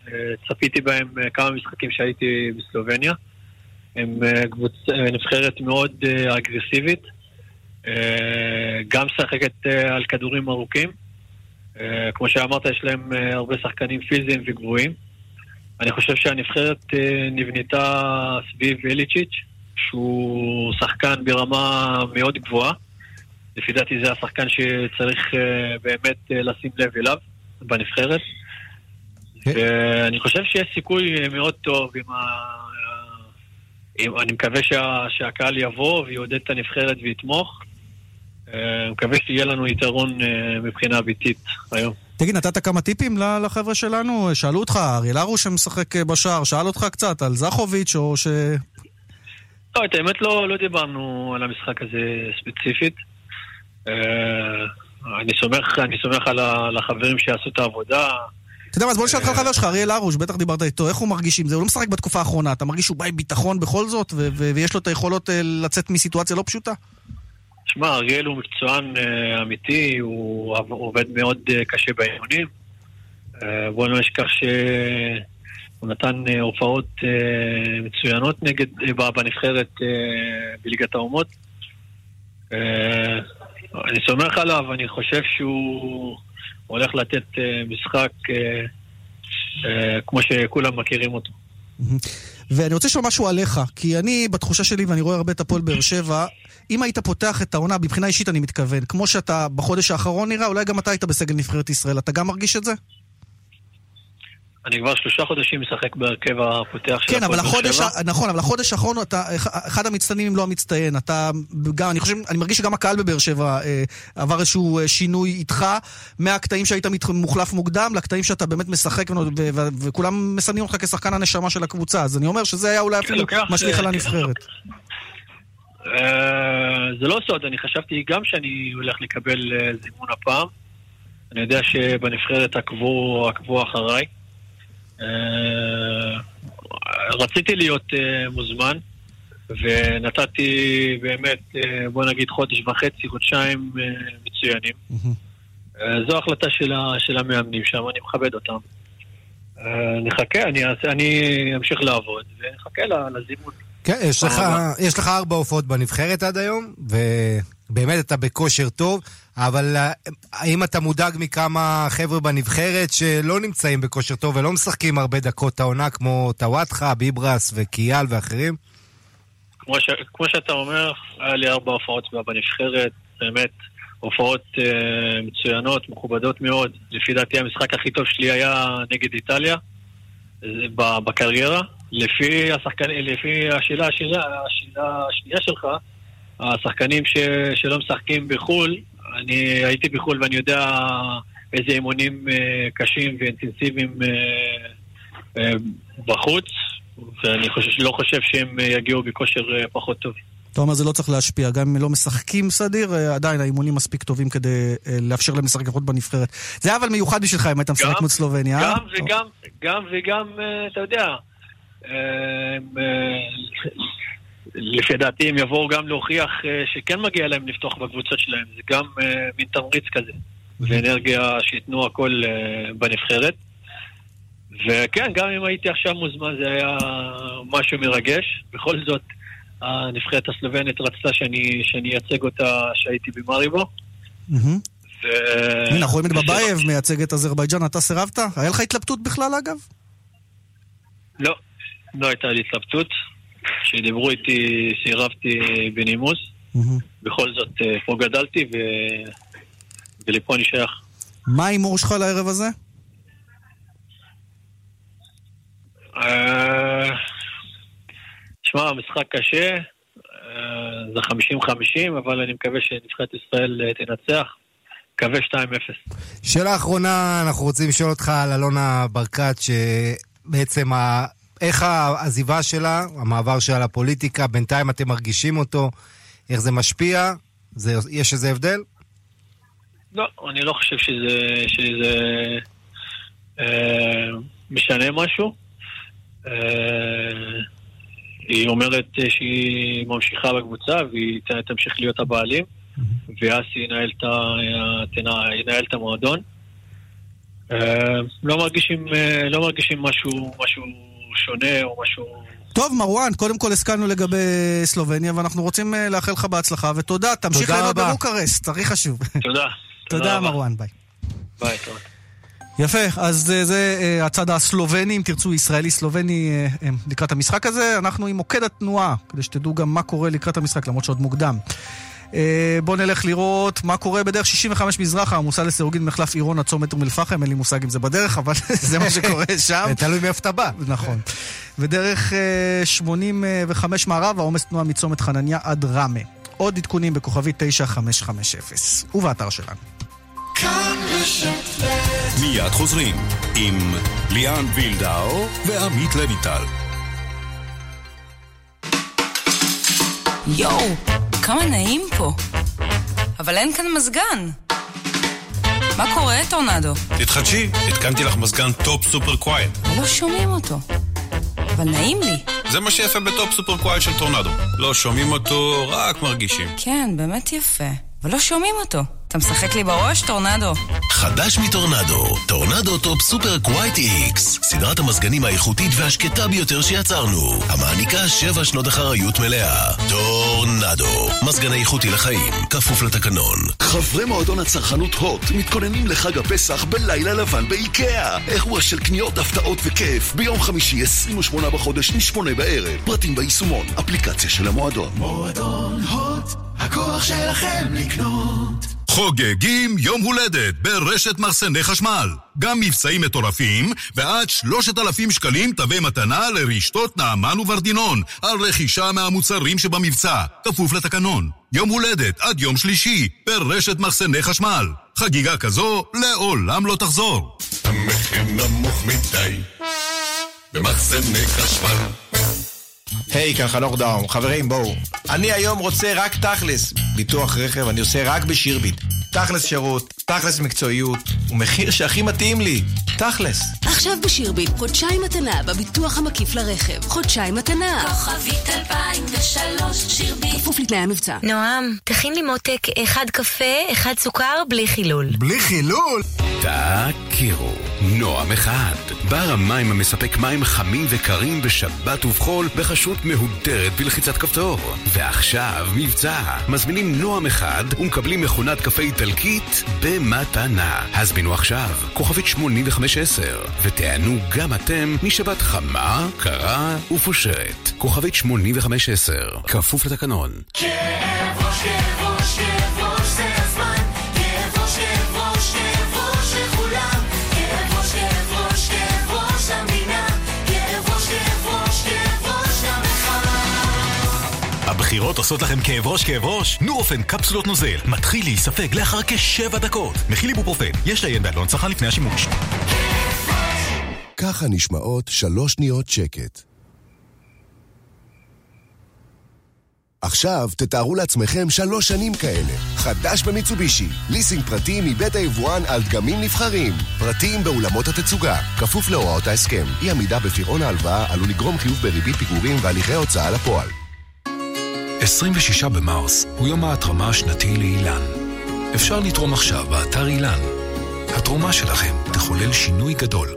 אה, צפיתי בהם כמה משחקים שהייתי בסלובניה. הם קבוצ... נבחרת מאוד אגרסיבית, גם משחקת על כדורים ארוכים. אה, כמו שאמרת, יש להם אה, הרבה שחקנים פיזיים וגבוהים. אני חושב שהנבחרת אה, נבנתה סביב אליצ'יץ', שהוא שחקן ברמה מאוד גבוהה. לפי דעתי זה השחקן שצריך באמת לשים לב אליו בנבחרת. ואני חושב שיש סיכוי מאוד טוב עם ה... עם, אני מקווה שה, שהקהל יבוא ויעודד את הנבחרת ויתמוך. אה, מקווה שיהיה לנו יתרון אה, מבחינה ביתית היום. תגיד, נתת כמה טיפים לחבר'ה שלנו? שאלו אותך, אריאל הרוש שמשחק בשער, שאל אותך קצת על זכוביץ' או ש... לא, את האמת לא, לא דיברנו על המשחק הזה ספציפית. אני סומך, אני סומך על החברים שיעשו את העבודה. אתה יודע מה, אז בוא נשאל אותך על חבר שלך, אריאל הרוש, בטח דיברת איתו, איך הוא מרגיש עם זה? הוא לא משחק בתקופה האחרונה, אתה מרגיש שהוא בא עם ביטחון בכל זאת, ויש לו את היכולות לצאת מסיטואציה לא פשוטה? שמע, אריאל הוא מקצוען uh, אמיתי, הוא עובד מאוד uh, קשה באימונים. Uh, בואו לא נשכח שהוא נתן הופעות מצוינות נגד, בנבחרת בליגת האומות. אני סומך עליו, אני חושב שהוא הולך לתת משחק כמו שכולם מכירים אותו. ואני רוצה לשאול משהו עליך, כי אני, בתחושה שלי, ואני רואה הרבה את הפועל באר שבע, אם היית פותח את העונה, מבחינה אישית אני מתכוון, כמו שאתה בחודש האחרון נראה, אולי גם אתה היית בסגל נבחרת ישראל, אתה גם מרגיש את זה? אני כבר שלושה חודשים משחק בהרכב הפותח של כן, אבל החודש, נכון, אבל החודש האחרון אתה אחד המצטיינים אם לא המצטיין. אתה גם, אני חושב, אני מרגיש שגם הקהל בבאר שבע אה, עבר איזשהו אה, שינוי איתך, מהקטעים שהיית מוחלף מוקדם לקטעים שאתה באמת משחק וכולם מסמנים אותך כשחקן הנשמה של הקבוצה. אז אני אומר שזה היה אולי אפילו משליך על הנבחרת. אה, זה לא סוד, אני חשבתי גם שאני הולך לקבל אה, זימון הפעם. אני יודע שבנבחרת עקבו, עקבו אחריי. אה, רציתי להיות מוזמן, ונתתי באמת, בוא נגיד, חודש וחצי, חודשיים מצוינים. זו החלטה של, של המאמנים שם, אני מכבד אותם. נחכה, אני, אני אמשיך לעבוד, ונחכה לזימון. כן, יש לך, יש לך ארבע הופעות בנבחרת עד היום, ובאמת אתה בכושר טוב, אבל אה, האם אתה מודאג מכמה חבר'ה בנבחרת שלא נמצאים בכושר טוב ולא משחקים הרבה דקות העונה, כמו טוואטחה, ביברס וקיאל ואחרים? כמו, ש, כמו שאתה אומר, היה לי ארבע הופעות בנבחרת, באמת הופעות אה, מצוינות, מכובדות מאוד. לפי דעתי המשחק הכי טוב שלי היה נגד איטליה, בקריירה. לפי, השחקנים, לפי השאלה, השאלה, השאלה השנייה שלך, השחקנים ש, שלא משחקים בחו"ל, אני הייתי בחו"ל ואני יודע איזה אימונים אה, קשים ואינטנסיביים אה, אה, בחוץ, ואני חושב, לא חושב שהם יגיעו בכושר פחות טוב. אתה אומר זה לא צריך להשפיע, גם אם לא משחקים סדיר, עדיין האימונים מספיק טובים כדי לאפשר להם לשחק לפחות בנבחרת. זה היה אבל מיוחד בשבילך אם היית משחק מול סלובניה. גם וגם, גם וגם, אתה יודע, לפי דעתי הם יבואו גם להוכיח אה, שכן מגיע להם לפתוח בקבוצות שלהם. זה גם אה, מין תמריץ כזה, ואנרגיה שייתנו הכל אה, בנבחרת. וכן, גם אם הייתי עכשיו מוזמן זה היה משהו מרגש. בכל זאת, הנבחרת הסלובנית רצתה שאני, שאני אייצג אותה שהייתי במריבו. הנה, אנחנו רואים את בבייב מייצג את אזרבייג'אן, אתה סירבת? היה לך התלבטות בכלל אגב? לא, לא הייתה לי התלבטות. כשדיברו איתי, סירבתי בנימוס. בכל זאת, אה, פה גדלתי ו... ולפה אני שייך. מה ההימור שלך לערב הזה? אה, שמע, המשחק קשה, אה, זה 50-50, אבל אני מקווה שנבחרת ישראל תנצח. מקווה 2-0. שאלה אחרונה, אנחנו רוצים לשאול אותך על אלונה ברקת, שבעצם איך העזיבה שלה, המעבר שלה לפוליטיקה, בינתיים אתם מרגישים אותו, איך זה משפיע? זה, יש איזה הבדל? לא, אני לא חושב שזה, שזה אה, משנה משהו. אה, היא אומרת שהיא ממשיכה בקבוצה והיא תמשיך להיות הבעלים, ואסי ינהל את המועדון. אה, לא מרגישים, לא מרגישים משהו שונה או משהו... טוב, מרואן, קודם כל הסכמנו לגבי סלובניה, ואנחנו רוצים אה, לאחל לך בהצלחה, ותודה, תמשיך ליהנות בבוקרסט, הכי חשוב. תודה. תודה, מרואן, ביי. ביי, תודה. יפה, אז אה, זה אה, הצד הסלובני, אם תרצו, ישראלי-סלובני לקראת המשחק הזה. אנחנו עם מוקד התנועה, כדי שתדעו גם מה קורה לקראת המשחק, למרות שעוד מוקדם. אה, בואו נלך לראות מה קורה בדרך 65 מזרחה, עמוסה לסירוגין מחלף עירון עד צומת אום אל-פחם, אין לי מושג אם זה בדרך, אבל זה מה שקורה שם. תלוי מאיפה אתה בא. נכון. ודרך 85 אה, מערב, העומס תנועה מצומת חנניה עד ראמה. עוד עדכונים בכוכבי 9550 ובאתר שלנו. מיד חוזרים עם ליאן וילדאו ועמית לויטל. יואו, כמה נעים פה. אבל אין כאן מזגן. מה קורה, טורנדו? תתחדשי, התקנתי לך מזגן Top Super Quiet. לא שומעים אותו. אבל נעים לי. זה מה שיפה ב Top Super Quiet של טורנדו. לא שומעים אותו, רק מרגישים. כן, באמת יפה. אבל לא שומעים אותו. אתה משחק לי בראש, טורנדו? חדש מטורנדו, טורנדו Top Super Quiet X, סדרת המזגנים האיכותית והשקטה ביותר שיצרנו, המעניקה שבע שנות אחריות מלאה. טורנדו, מזגן איכותי לחיים, כפוף לתקנון. חברי מועדון הצרכנות הוט מתכוננים לחג הפסח בלילה לבן באיקאה. אירוע של קניות, הפתעות וכיף ביום חמישי 28 בחודש משמונה בערב. פרטים ביישומון, אפליקציה של המועדון. מועדון הוט, הכוח שלכם לקנות. חוגגים יום הולדת ברשת מחסני חשמל. גם מבצעים מטורפים, ועד 3,000 שקלים תווי מתנה לרשתות נעמן וורדינון, על רכישה מהמוצרים שבמבצע, כפוף לתקנון. יום הולדת עד יום שלישי, ברשת מחסני חשמל. חגיגה כזו לעולם לא תחזור. המחיר נמוך מדי, במחסני חשמל. היי, כאן חנוך דאום. חברים, בואו. אני היום רוצה רק תכלס. ביטוח רכב אני עושה רק בשירביט. תכלס שירות, תכלס מקצועיות, ומחיר שהכי מתאים לי. תכלס. עכשיו בשירביט, חודשיים מתנה בביטוח המקיף לרכב. חודשיים מתנה. כוכבית 2003, שירביט. כפוף לתנאי המבצע. נועם, תכין לי מותק אחד קפה, אחד סוכר, בלי חילול. בלי חילול? תכירו, נועם אחד. בר המים המספק מים חמים וקרים בשבת ובחול בחשות מהודרת בלחיצת כפתור. ועכשיו מבצע. מזמינים נועם אחד ומקבלים מכונת קפה איטלקית במתנה. הזמינו עכשיו, כוכבית 8510, ותיענו גם אתם משבת חמה, קרה ופושרת. כוכבית 8510, כפוף לתקנון. כאב ראש, כאב ראש, כאב ראש, הבחירות עושות לכם כאב ראש כאב ראש? נורופן קפסולות נוזל מתחיל להיספג לאחר כשבע דקות. מכיל איבופרופן, יש לעיין בעלון צרכן לפני השימוש. ככה נשמעות שלוש שניות שקט. עכשיו תתארו לעצמכם שלוש שנים כאלה. חדש במיצובישי, ליסינג פרטי מבית היבואן על דגמים נבחרים. פרטים באולמות התצוגה, כפוף להוראות ההסכם. אי עמידה בפירעון ההלוואה עלול לגרום חיוב בריבית פיגורים והליכי הוצאה לפועל. 26 במרס הוא יום ההתרמה השנתי לאילן. אפשר לתרום עכשיו באתר אילן. התרומה שלכם תחולל שינוי גדול.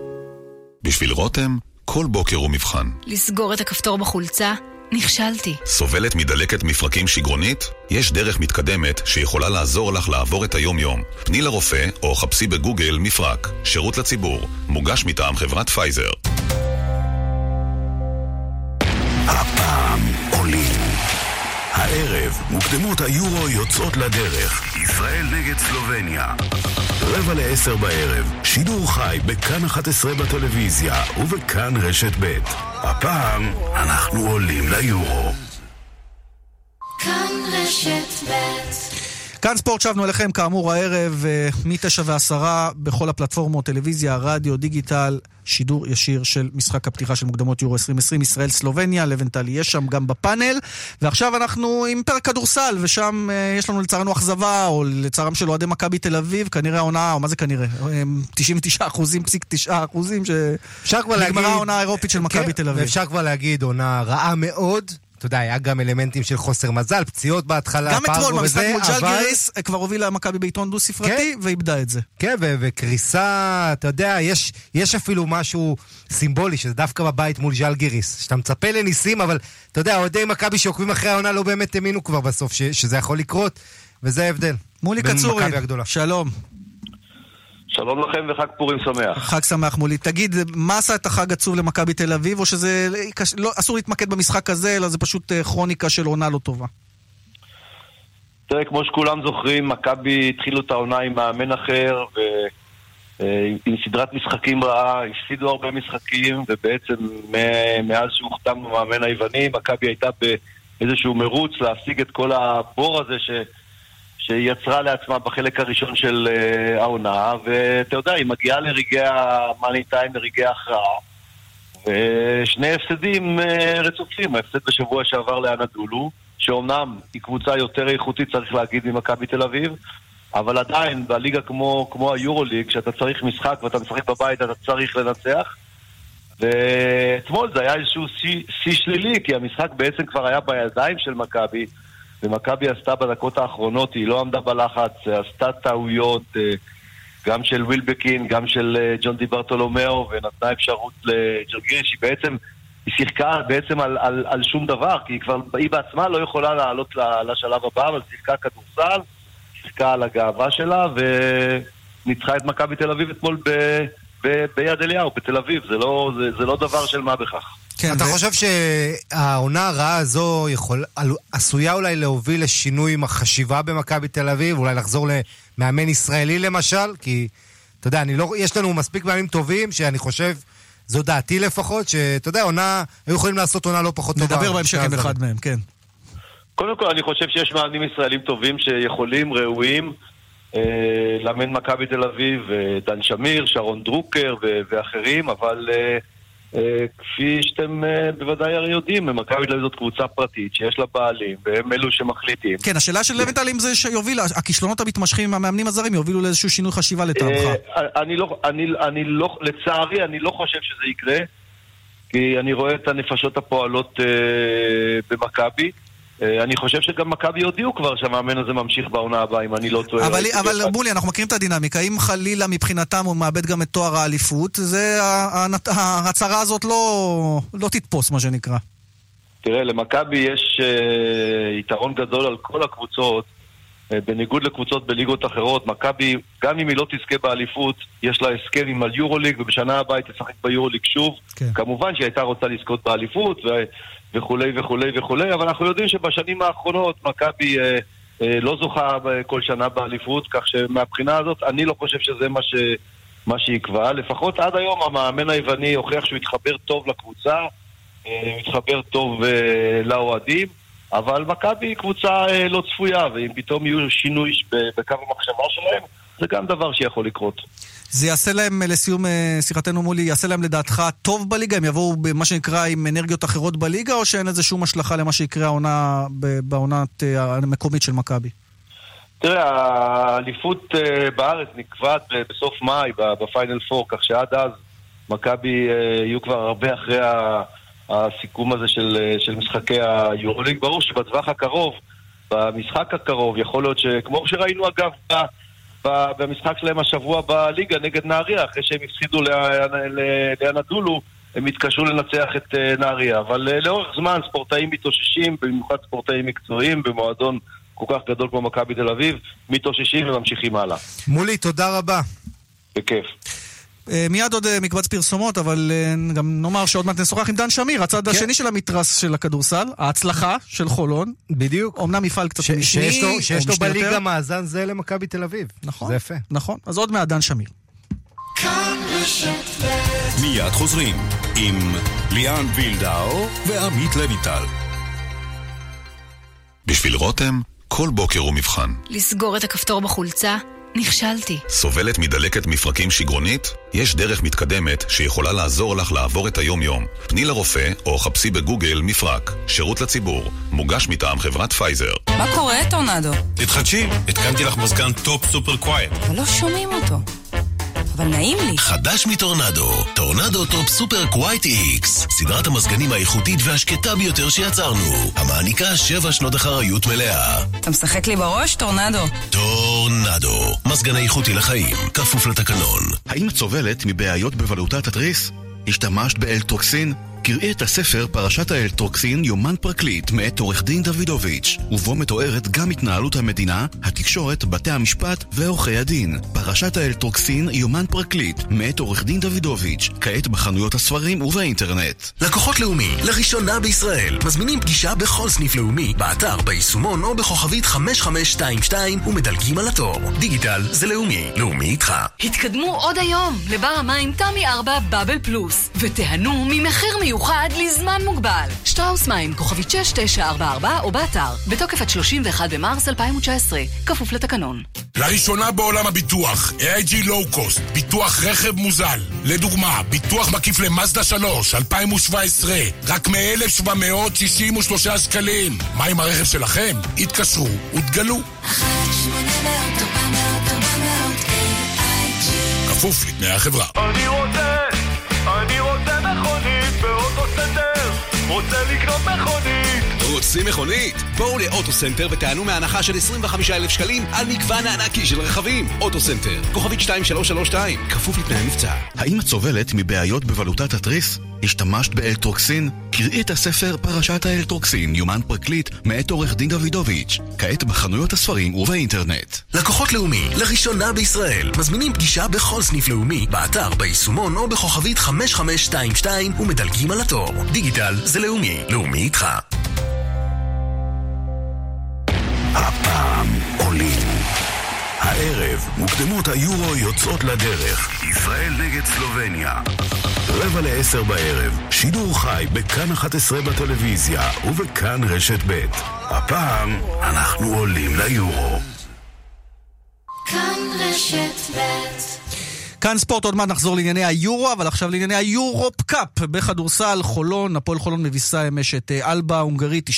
בשביל רותם, כל בוקר הוא מבחן. לסגור את הכפתור בחולצה? נכשלתי. סובלת מדלקת מפרקים שגרונית? יש דרך מתקדמת שיכולה לעזור לך לעבור את היום-יום. פני לרופא או חפשי בגוגל מפרק. שירות לציבור. מוגש מטעם חברת פייזר. מוקדמות היורו יוצאות לדרך. ישראל נגד סלובניה. רבע לעשר בערב, שידור חי בכאן 11 בטלוויזיה ובכאן רשת ב'. הפעם אנחנו עולים ליורו. כאן רשת ב' כאן ספורט שבנו אליכם כאמור הערב מ-9 ועשרה בכל הפלטפורמות, טלוויזיה, רדיו, דיגיטל, שידור ישיר של משחק הפתיחה של מוקדמות יורו 2020, ישראל סלובניה, לבנטל יהיה שם גם בפאנל. ועכשיו אנחנו עם פרק כדורסל, ושם אה, יש לנו לצערנו אכזבה, או לצערם של אוהדי מכבי תל אביב, כנראה העונה, או מה זה כנראה? 99 אחוזים, פסיק 9 אחוזים, שנגמרה העונה האירופית של מכבי כן, תל אביב. ואפשר כבר להגיד עונה רעה מאוד. אתה יודע, היה גם אלמנטים של חוסר מזל, פציעות בהתחלה, גם אתמול במשחק מול אבל- ג'לגיריס כבר הובילה מכבי ביתרון דו-ספרתי, ואיבדה את זה. כן, ו- וקריסה, אתה יודע, יש, יש אפילו משהו סימבולי, שזה דווקא בבית מול ז'אלגיריס. שאתה מצפה לניסים, אבל אתה יודע, אוהדי מכבי שעוקבים אחרי העונה לא באמת האמינו כבר בסוף ש- שזה יכול לקרות, וזה ההבדל. מולי קצורי. שלום. שלום לכם וחג פורים שמח. חג שמח מולי. תגיד, מה עשה את החג עצוב למכבי תל אביב, או שזה לא, אסור להתמקד במשחק הזה, אלא זה פשוט אה, כרוניקה של עונה לא טובה? תראה, כמו שכולם זוכרים, מכבי התחילו את העונה עם מאמן אחר, ועם סדרת משחקים רעה, הפסידו הרבה משחקים, ובעצם מאז שהוחתם המאמן היווני, מכבי הייתה איזשהו מרוץ להשיג את כל הבור הזה ש, שיצרה לעצמה בחלק הראשון של אה, העונה, ואתה יודע, היא מגיעה לרגעי המאני טיים, לרגעי ההכרעה, ושני הפסדים אה, רצופים, ההפסד בשבוע שעבר לאנדולו, שאומנם היא קבוצה יותר איכותית, צריך להגיד, ממכבי תל אביב, אבל עדיין, בליגה כמו, כמו היורוליג, כשאתה צריך משחק ואתה משחק בבית, אתה צריך לנצח. ואתמול זה היה איזשהו שיא שלילי, כי המשחק בעצם כבר היה בידיים של מכבי, ומכבי עשתה בדקות האחרונות, היא לא עמדה בלחץ, עשתה טעויות, אה, גם של ווילבקין, גם של אה, ג'ון די ברטולומיאו, ונתנה אפשרות לג'רגריש, היא בעצם, היא שיחקה בעצם על, על, על שום דבר, כי היא כבר, היא בעצמה לא יכולה לעלות לשלב הבא, אבל שיחקה כדורסל, שיחקה על הגאווה שלה, וניצחה את מכבי תל אביב אתמול ב, ב, ביד אליהו, בתל אביב, זה לא, זה, זה לא דבר של מה בכך. כן, אתה חושב שהעונה הרעה הזו יכול, עשויה אולי להוביל לשינוי עם החשיבה במכבי תל אביב? אולי לחזור למאמן ישראלי למשל? כי, אתה יודע, אני לא, יש לנו מספיק מאמנים טובים שאני חושב, זו דעתי לפחות, שאתה יודע, עונה, היו יכולים לעשות עונה לא פחות טובה. נדבר בהמשך עם אחד. מהם, כן. קודם כל, אני חושב שיש מאמנים ישראלים טובים שיכולים, ראויים, אה, לאמן מכבי תל אביב, אה, דן שמיר, שרון דרוקר ו- ואחרים, אבל אה, כפי שאתם אה, בוודאי הרי יודעים, מכבי תל אביב זאת קבוצה פרטית שיש לה בעלים, והם אלו שמחליטים. כן, השאלה של לוינטל אם זה שיוביל, הכישלונות המתמשכים עם המאמנים הזרים יובילו לאיזשהו שינוי חשיבה לטעמך. אה, אני לא, אני, אני לא, לצערי, אני לא חושב שזה יקרה, כי אני רואה את הנפשות הפועלות אה, במכבי. אה, אני חושב שגם מכבי הודיעו כבר שהמאמן הזה ממשיך בעונה הבאה, אם אני לא טועה. אבל, אבל. מולי, אנחנו מכירים את הדינמיקה. אם חלילה מבחינתם הוא מאבד גם את תואר האליפות, זה, ההצהרה הזאת לא, לא תתפוס, מה שנקרא. תראה, למכבי יש אה, יתרון גדול על כל הקבוצות, בניגוד לקבוצות בליגות אחרות. מכבי, גם אם היא לא תזכה באליפות, יש לה הסכם עם היורוליג, ובשנה הבאה היא תשחק ביורוליג שוב. כן. כמובן שהיא הייתה רוצה לזכות באליפות, ו- וכולי וכולי וכולי, אבל אנחנו יודעים שבשנים האחרונות מכבי אה, אה, לא זוכה ב- כל שנה באליפות, כך שמהבחינה הזאת אני לא חושב שזה מה, ש, מה שיקבע. לפחות עד היום המאמן היווני הוכיח שהוא התחבר טוב לקבוצה, אה, מתחבר טוב אה, לאוהדים, אבל מכבי היא קבוצה אה, לא צפויה, ואם פתאום יהיו שינוי בקו המחשבה שלהם, זה גם דבר שיכול לקרות. זה יעשה להם, אה, לסיום אה, שיחתנו מולי, יעשה להם לדעתך טוב בליגה? הם יבואו במה שנקרא עם אנרגיות אחרות בליגה, או שאין לזה שום השלכה למה שיקרה העונה, בעונת המקומית של מכבי? תראה, האליפות בארץ נקבעת בסוף מאי, בפיינל פור, כך שעד אז מכבי יהיו כבר הרבה אחרי הסיכום הזה של, אה, של משחקי היורוליג. ברור שבטווח הקרוב, במשחק הקרוב, יכול להיות שכמו שראינו אגב ב- ב- במשחק שלהם השבוע בליגה נגד נהריה, אחרי שהם הפסידו לאנדולו, הם התקשו לנצח את אה, נהריה. אבל אה, לאורך זמן ספורטאים מתאוששים, במיוחד ספורטאים מקצועיים, במועדון כל כך גדול כמו מכבי תל אביב, מתאוששים וממשיכים הלאה. מולי, תודה רבה. בכיף. אה, מיד עוד אה, מקבץ פרסומות, אבל אה, גם נאמר שעוד מעט נשוחח עם דן שמיר, הצד השני של המתרס של הכדורסל, ההצלחה של חולון. בדיוק. אמנם מפעל קצת משני, שיש לו, שיש לו בליגה. מאזן זה למכבי תל אביב. נכון. זה יפה. נכון, אז עוד מעט דן שמיר. מיד חוזרים עם ליאן וילדאו ועמית לויטל. בשביל רותם, כל בוקר הוא מבחן. לסגור את הכפתור בחולצה? נכשלתי. סובלת מדלקת מפרקים שגרונית? יש דרך מתקדמת שיכולה לעזור לך לעבור את היום-יום. פני לרופא או חפשי בגוגל מפרק. שירות לציבור. מוגש מטעם חברת פייזר. מה קורה, טורנדו? תתחדשי, התקנתי לך מזגן Top Super Quiet. אבל לא שומעים אותו. אבל נעים לי. חדש מטורנדו, טורנדו Top Super Quiet X, סדרת המזגנים האיכותית והשקטה ביותר שיצרנו, המעניקה שבע שנות אחריות מלאה. אתה משחק לי בראש, טורנדו? טורנדו, מזגן איכותי לחיים, כפוף לתקנון. האם את סובלת מבעיות בבלוטת התריס? השתמשת באלטרוקסין? קראי את הספר פרשת האלטרוקסין יומן פרקליט מאת עורך דין דוידוביץ', ובו מתוארת גם התנהלות המדינה, התקשורת, בתי המשפט ועורכי הדין. פרשת האלטרוקסין יומן פרקליט מאת עורך דין דוידוביץ', כעת בחנויות הספרים ובאינטרנט. לקוחות לאומי, לראשונה בישראל, מזמינים פגישה בכל סניף לאומי, באתר, ביישומון או בכוכבית 5522 ומדלגים על התור. דיגיטל זה לאומי, לאומי איתך. התקדמו עוד היום לבר המים תמי 4 בבל פלוס, ותיהנו ממחיר מיוחד מיוחד לזמן מוגבל. שטראוס מים, כוכבית 6944 או באתר, בתוקף עד 31 במרס 2019, כפוף לתקנון. לראשונה בעולם הביטוח, AIG Low Cost, ביטוח רכב מוזל. לדוגמה, ביטוח מקיף למאזדה 3, 2017, רק מ-1,763 שקלים. מה עם הרכב שלכם? התקשרו ותגלו. כפוף לתנאי החברה. אני רוצה, סנטר, רוצה לקנות מכונית. רוצים מכונית? בואו לאוטוסנטר וטענו מהנחה של 25,000 שקלים על מגוון הענקי של רכבים. אוטוסנטר, כוכבית 2332, כפוף לתנאי המבצע. האם את סובלת מבעיות בבלוטת התריס? השתמשת באלטרוקסין? קראי את הספר פרשת האלטרוקסין, יומן פרקליט, מאת עורך דין דוידוביץ', כעת בחנויות הספרים ובאינטרנט. לקוחות לאומי, לראשונה בישראל, מזמינים פגישה בכל סניף לאומי, באתר, ביישומון או בכוכבית 5522 ומדלגים על התור. דיגיטל זה לאומי, לאומי איתך. עולים. הערב, מוקדמות היורו יוצאות לדרך. ישראל נגד סלובניה. רבע לעשר בערב, שידור חי בכאן 11 בטלוויזיה ובכאן רשת ב'. הפעם אנחנו עולים ליורו. כאן רשת ב' כאן ספורט, עוד מעט נחזור לענייני היורו, אבל עכשיו לענייני היורופ קאפ בכדורסל, חולון, הפועל חולון מביסה אמש את אה, אלבה ההונגרית 96-63,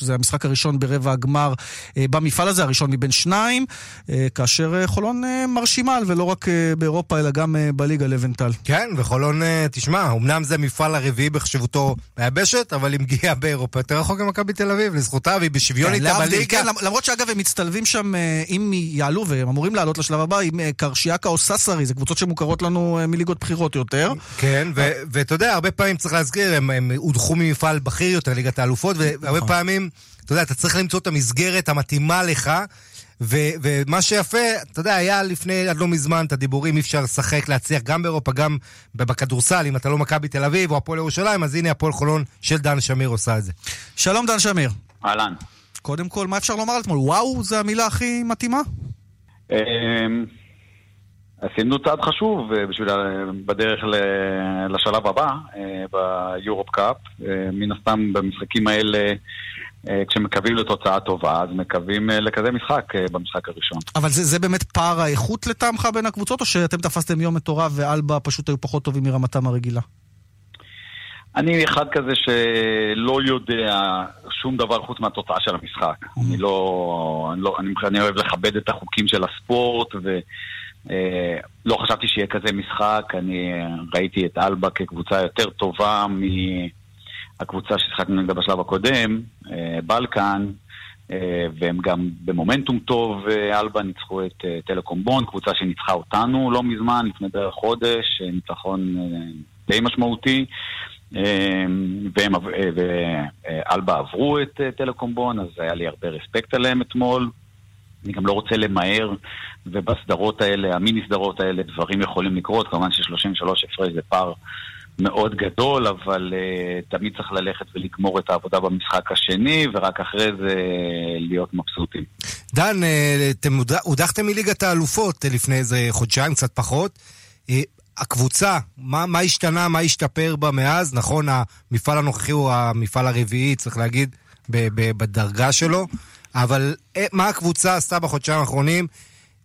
זה המשחק הראשון ברבע הגמר אה, במפעל הזה, הראשון מבין שניים, אה, כאשר חולון מרשימה, ולא רק באירופה, אלא גם בליגה לבנטל. כן, וחולון, תשמע, אמנם זה מפעל הרביעי בחשיבותו ביבשת, אבל היא מגיעה באירופה יותר רחוק ממכבי תל אביב, לזכותה, והיא בשוויון כן, איתה בליגה. כן, למ- למרות שאגב הם מצטלבים שם, אם יעלו, והם אמורים לעלות לשלב הבא, עם קרשיאקה או ססרי, זה קבוצות שמוכרות לנו אה, מליגות בכירות יותר. כן, ו- ואת יודע, הרבה פעמים צריך להזכיר, הם, הם הודחו ממפעל בכיר יותר, ליגת האלופות, והרבה נכון. פעמים, אתה יודע, אתה צריך למצוא את המסגרת המתאימה לך, ו- ומה שיפה, אתה יודע, היה לפני, עד לא מזמן, את הדיבורים, אי אפשר לשחק, להצליח גם באירופה, גם בכדורסל, אם אתה לא מכבי תל אביב או הפועל ירושלים, אז הנה הפועל חולון של דן שמיר עושה את זה. שלום דן שמיר. אהלן. קודם כל, מה אפשר לומר על אתמול? וואו, זה המילה הכי מתאימה? עשינו צעד חשוב אה, בשביל בדרך לשלב הבא אה, ביורופ קאפ. אה, מן הסתם במשחקים האלה, כשמקווים לתוצאה טובה, אז מקווים לכזה משחק במשחק הראשון. אבל זה, זה באמת פער האיכות לטעמך בין הקבוצות, או שאתם תפסתם יום מטורף ואלבה פשוט היו פחות טובים מרמתם הרגילה? אני אחד כזה שלא יודע שום דבר חוץ מהתוצאה של המשחק. אני לא... אני, לא, אני, אני אוהב לכבד את החוקים של הספורט, ולא חשבתי שיהיה כזה משחק. אני ראיתי את אלבה כקבוצה יותר טובה מהקבוצה ששיחקנו נגדה בשלב הקודם, אה, בלקן. אה, והם גם במומנטום טוב, אה, אלבה ניצחו את אה, טלקום בון, קבוצה שניצחה אותנו לא מזמן, לפני בערך חודש, אה, ניצחון אה, די משמעותי. אה, אה, ואלבה עברו את אה, טלקום בון, אז היה לי הרבה רספקט עליהם אתמול. אני גם לא רוצה למהר, ובסדרות האלה, המיני סדרות האלה, דברים יכולים לקרות. כמובן ש-33 הפרש זה פער מאוד גדול, אבל uh, תמיד צריך ללכת ולגמור את העבודה במשחק השני, ורק אחרי זה להיות מבסוטים. דן, אה, אתם הוד- הודחתם מליגת האלופות אה, לפני איזה חודשיים, קצת פחות. הקבוצה, מה, מה השתנה, מה השתפר בה מאז? נכון, המפעל הנוכחי הוא המפעל הרביעי, צריך להגיד, בדרגה שלו, אבל אה, מה הקבוצה עשתה בחודשיים האחרונים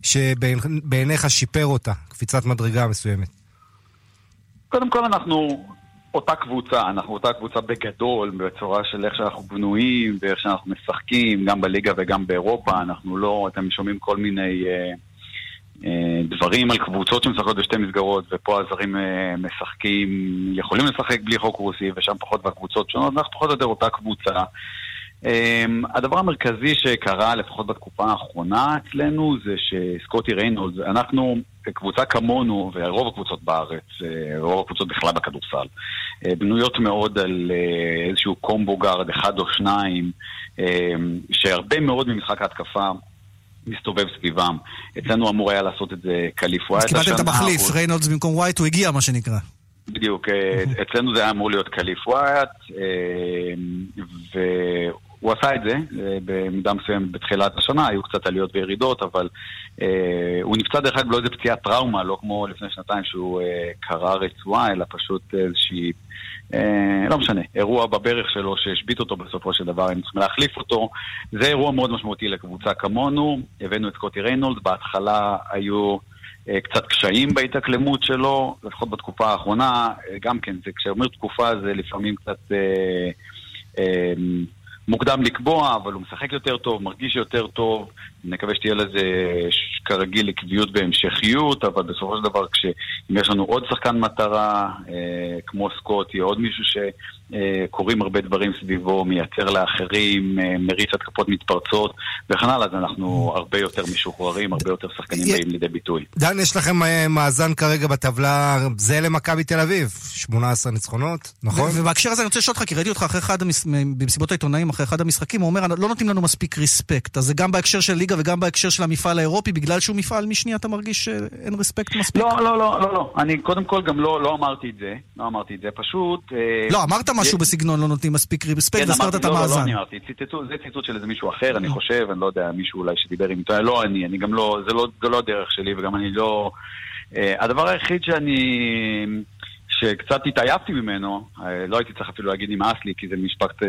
שבעיניך שיפר אותה, קפיצת מדרגה מסוימת? קודם כל אנחנו אותה קבוצה, אנחנו אותה קבוצה בגדול, בצורה של איך שאנחנו בנויים ואיך שאנחנו משחקים, גם בליגה וגם באירופה. אנחנו לא, אתם שומעים כל מיני אה, אה, דברים על קבוצות שמשחקות בשתי מסגרות, ופה הזרים משחקים, יכולים לשחק בלי חוק רוסי, ושם פחות בקבוצות שונות, ואנחנו פחות או יותר אותה קבוצה. Um, הדבר המרכזי שקרה, לפחות בתקופה האחרונה אצלנו, זה שסקוטי ריינולדס, אנחנו קבוצה כמונו, ורוב הקבוצות בארץ, אה, רוב הקבוצות בכלל בכדורסל, אה, בנויות מאוד על אה, איזשהו combo guard אחד או שניים, אה, שהרבה מאוד ממשחק ההתקפה מסתובב סביבם. אצלנו אמור היה לעשות את זה קליף ווייט אז קיבלתם את המחליף, הוא- ריינולדס במקום ווייט, הוא הגיע, מה שנקרא. בדיוק, אצלנו זה היה אמור להיות קליף ווייט, אה, הוא עשה את זה אה, במידה מסוימת בתחילת השנה, היו קצת עליות וירידות, אבל אה, הוא נפצע דרך אגב לא איזה פציעת טראומה, לא כמו לפני שנתיים שהוא אה, קרע רצועה, אלא פשוט איזושהי, אה, לא משנה, אירוע בברך שלו שהשבית אותו בסופו של דבר, הם צריכים להחליף אותו. זה אירוע מאוד משמעותי לקבוצה כמונו, הבאנו את סקוטי ריינולד, בהתחלה היו... אה, קצת קשיים בהתאקלמות שלו, לפחות בתקופה האחרונה, אה, גם כן, זה, כשאומר תקופה זה לפעמים קצת אה, אה, מוקדם לקבוע, אבל הוא משחק יותר טוב, מרגיש יותר טוב, נקווה שתהיה לזה ש- כרגיל עקביות והמשכיות, אבל בסופו של דבר כשאם יש לנו עוד שחקן מטרה, אה, כמו סקוט, יהיה עוד מישהו שקוראים הרבה דברים סביבו, מייצר לאחרים, אה, מריץ התקפות מתפרצות וכן הלאה, אז אנחנו הרבה יותר משוחררים, הרבה יותר שחקנים באים לידי ביטוי. דן, יש לכם אה, מאזן כרגע בטבלה זה למכבי תל אביב, 18 ניצחונות, נכון? ובהקשר הזה אני רוצה לשאול אותך, כי ראיתי אותך אחרי אחד. במסיבות העיתונאים, אחרי אחד המשחקים, הוא אומר, לא נותנים לנו מספיק ריספקט. אז זה גם בהקשר של ליגה וגם בהקשר של המפעל האירופי, בגלל שהוא מפעל משני אתה מרגיש שאין ריספקט מספיק? לא, לא, לא, לא, לא. אני קודם כל גם לא, לא אמרתי את זה. לא אמרתי את זה, פשוט... אה, לא, אמרת משהו יש- בסגנון לא נותנים מספיק ריספקט, כן, והזכרת את לא, לא, לא המאזן. אני אמרתי, זה ציטוט של איזה מישהו אחר, אני חושב, אני לא יודע, מישהו אולי שדיבר עם עיתונאי, לא אני, אני גם לא, זה לא, זה לא הדרך שלי, וגם אני לא... אה, הדבר היחיד שאני... שקצת התעייפתי ממנו, אה, לא הייתי צריך אפילו להגיד נמאס לי, כי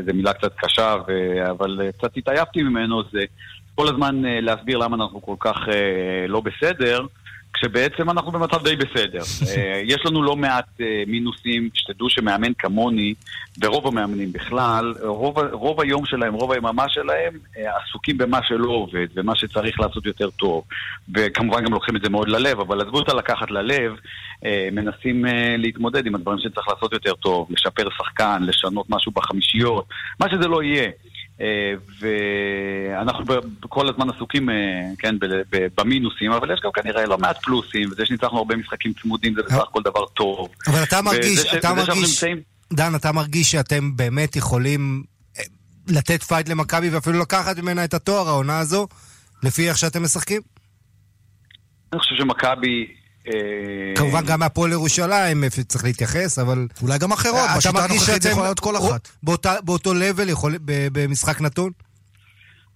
זה מילה קצת קשה, ו... אבל אה, קצת התעייפתי ממנו, זה כל הזמן להסביר למה אנחנו כל כך לא בסדר, כשבעצם אנחנו במצב די בסדר. אה, יש לנו לא מעט אה, מינוסים, שתדעו שמאמן כמוני, ורוב המאמנים בכלל, רוב, רוב היום שלהם, רוב היממה שלהם, אה, עסוקים במה שלא עובד, ומה שצריך לעשות יותר טוב. וכמובן גם לוקחים את זה מאוד ללב, אבל עזבו אותה לקחת ללב, מנסים להתמודד עם הדברים שצריך לעשות יותר טוב, לשפר שחקן, לשנות משהו בחמישיות, מה שזה לא יהיה. אה, ואנחנו כל הזמן עסוקים, אה, כן, במינוסים, אבל יש גם כנראה לא מעט פלוסים, וזה שניצחנו הרבה משחקים צמודים זה בסך הכל דבר טוב. אבל אתה מרגיש, אתה מרגיש, דן, אתה מרגיש שאתם באמת יכולים אה, לתת fight למכבי ואפילו לקחת ממנה את התואר העונה הזו, לפי איך שאתם משחקים? אני חושב שמכבי... אה, כמובן גם מהפועל ירושלים, איפה צריך להתייחס, אבל... אולי גם אחרות, אתה בשיטה הנוכחית זה יכול להיות כל אחת. באותו level במשחק נתון?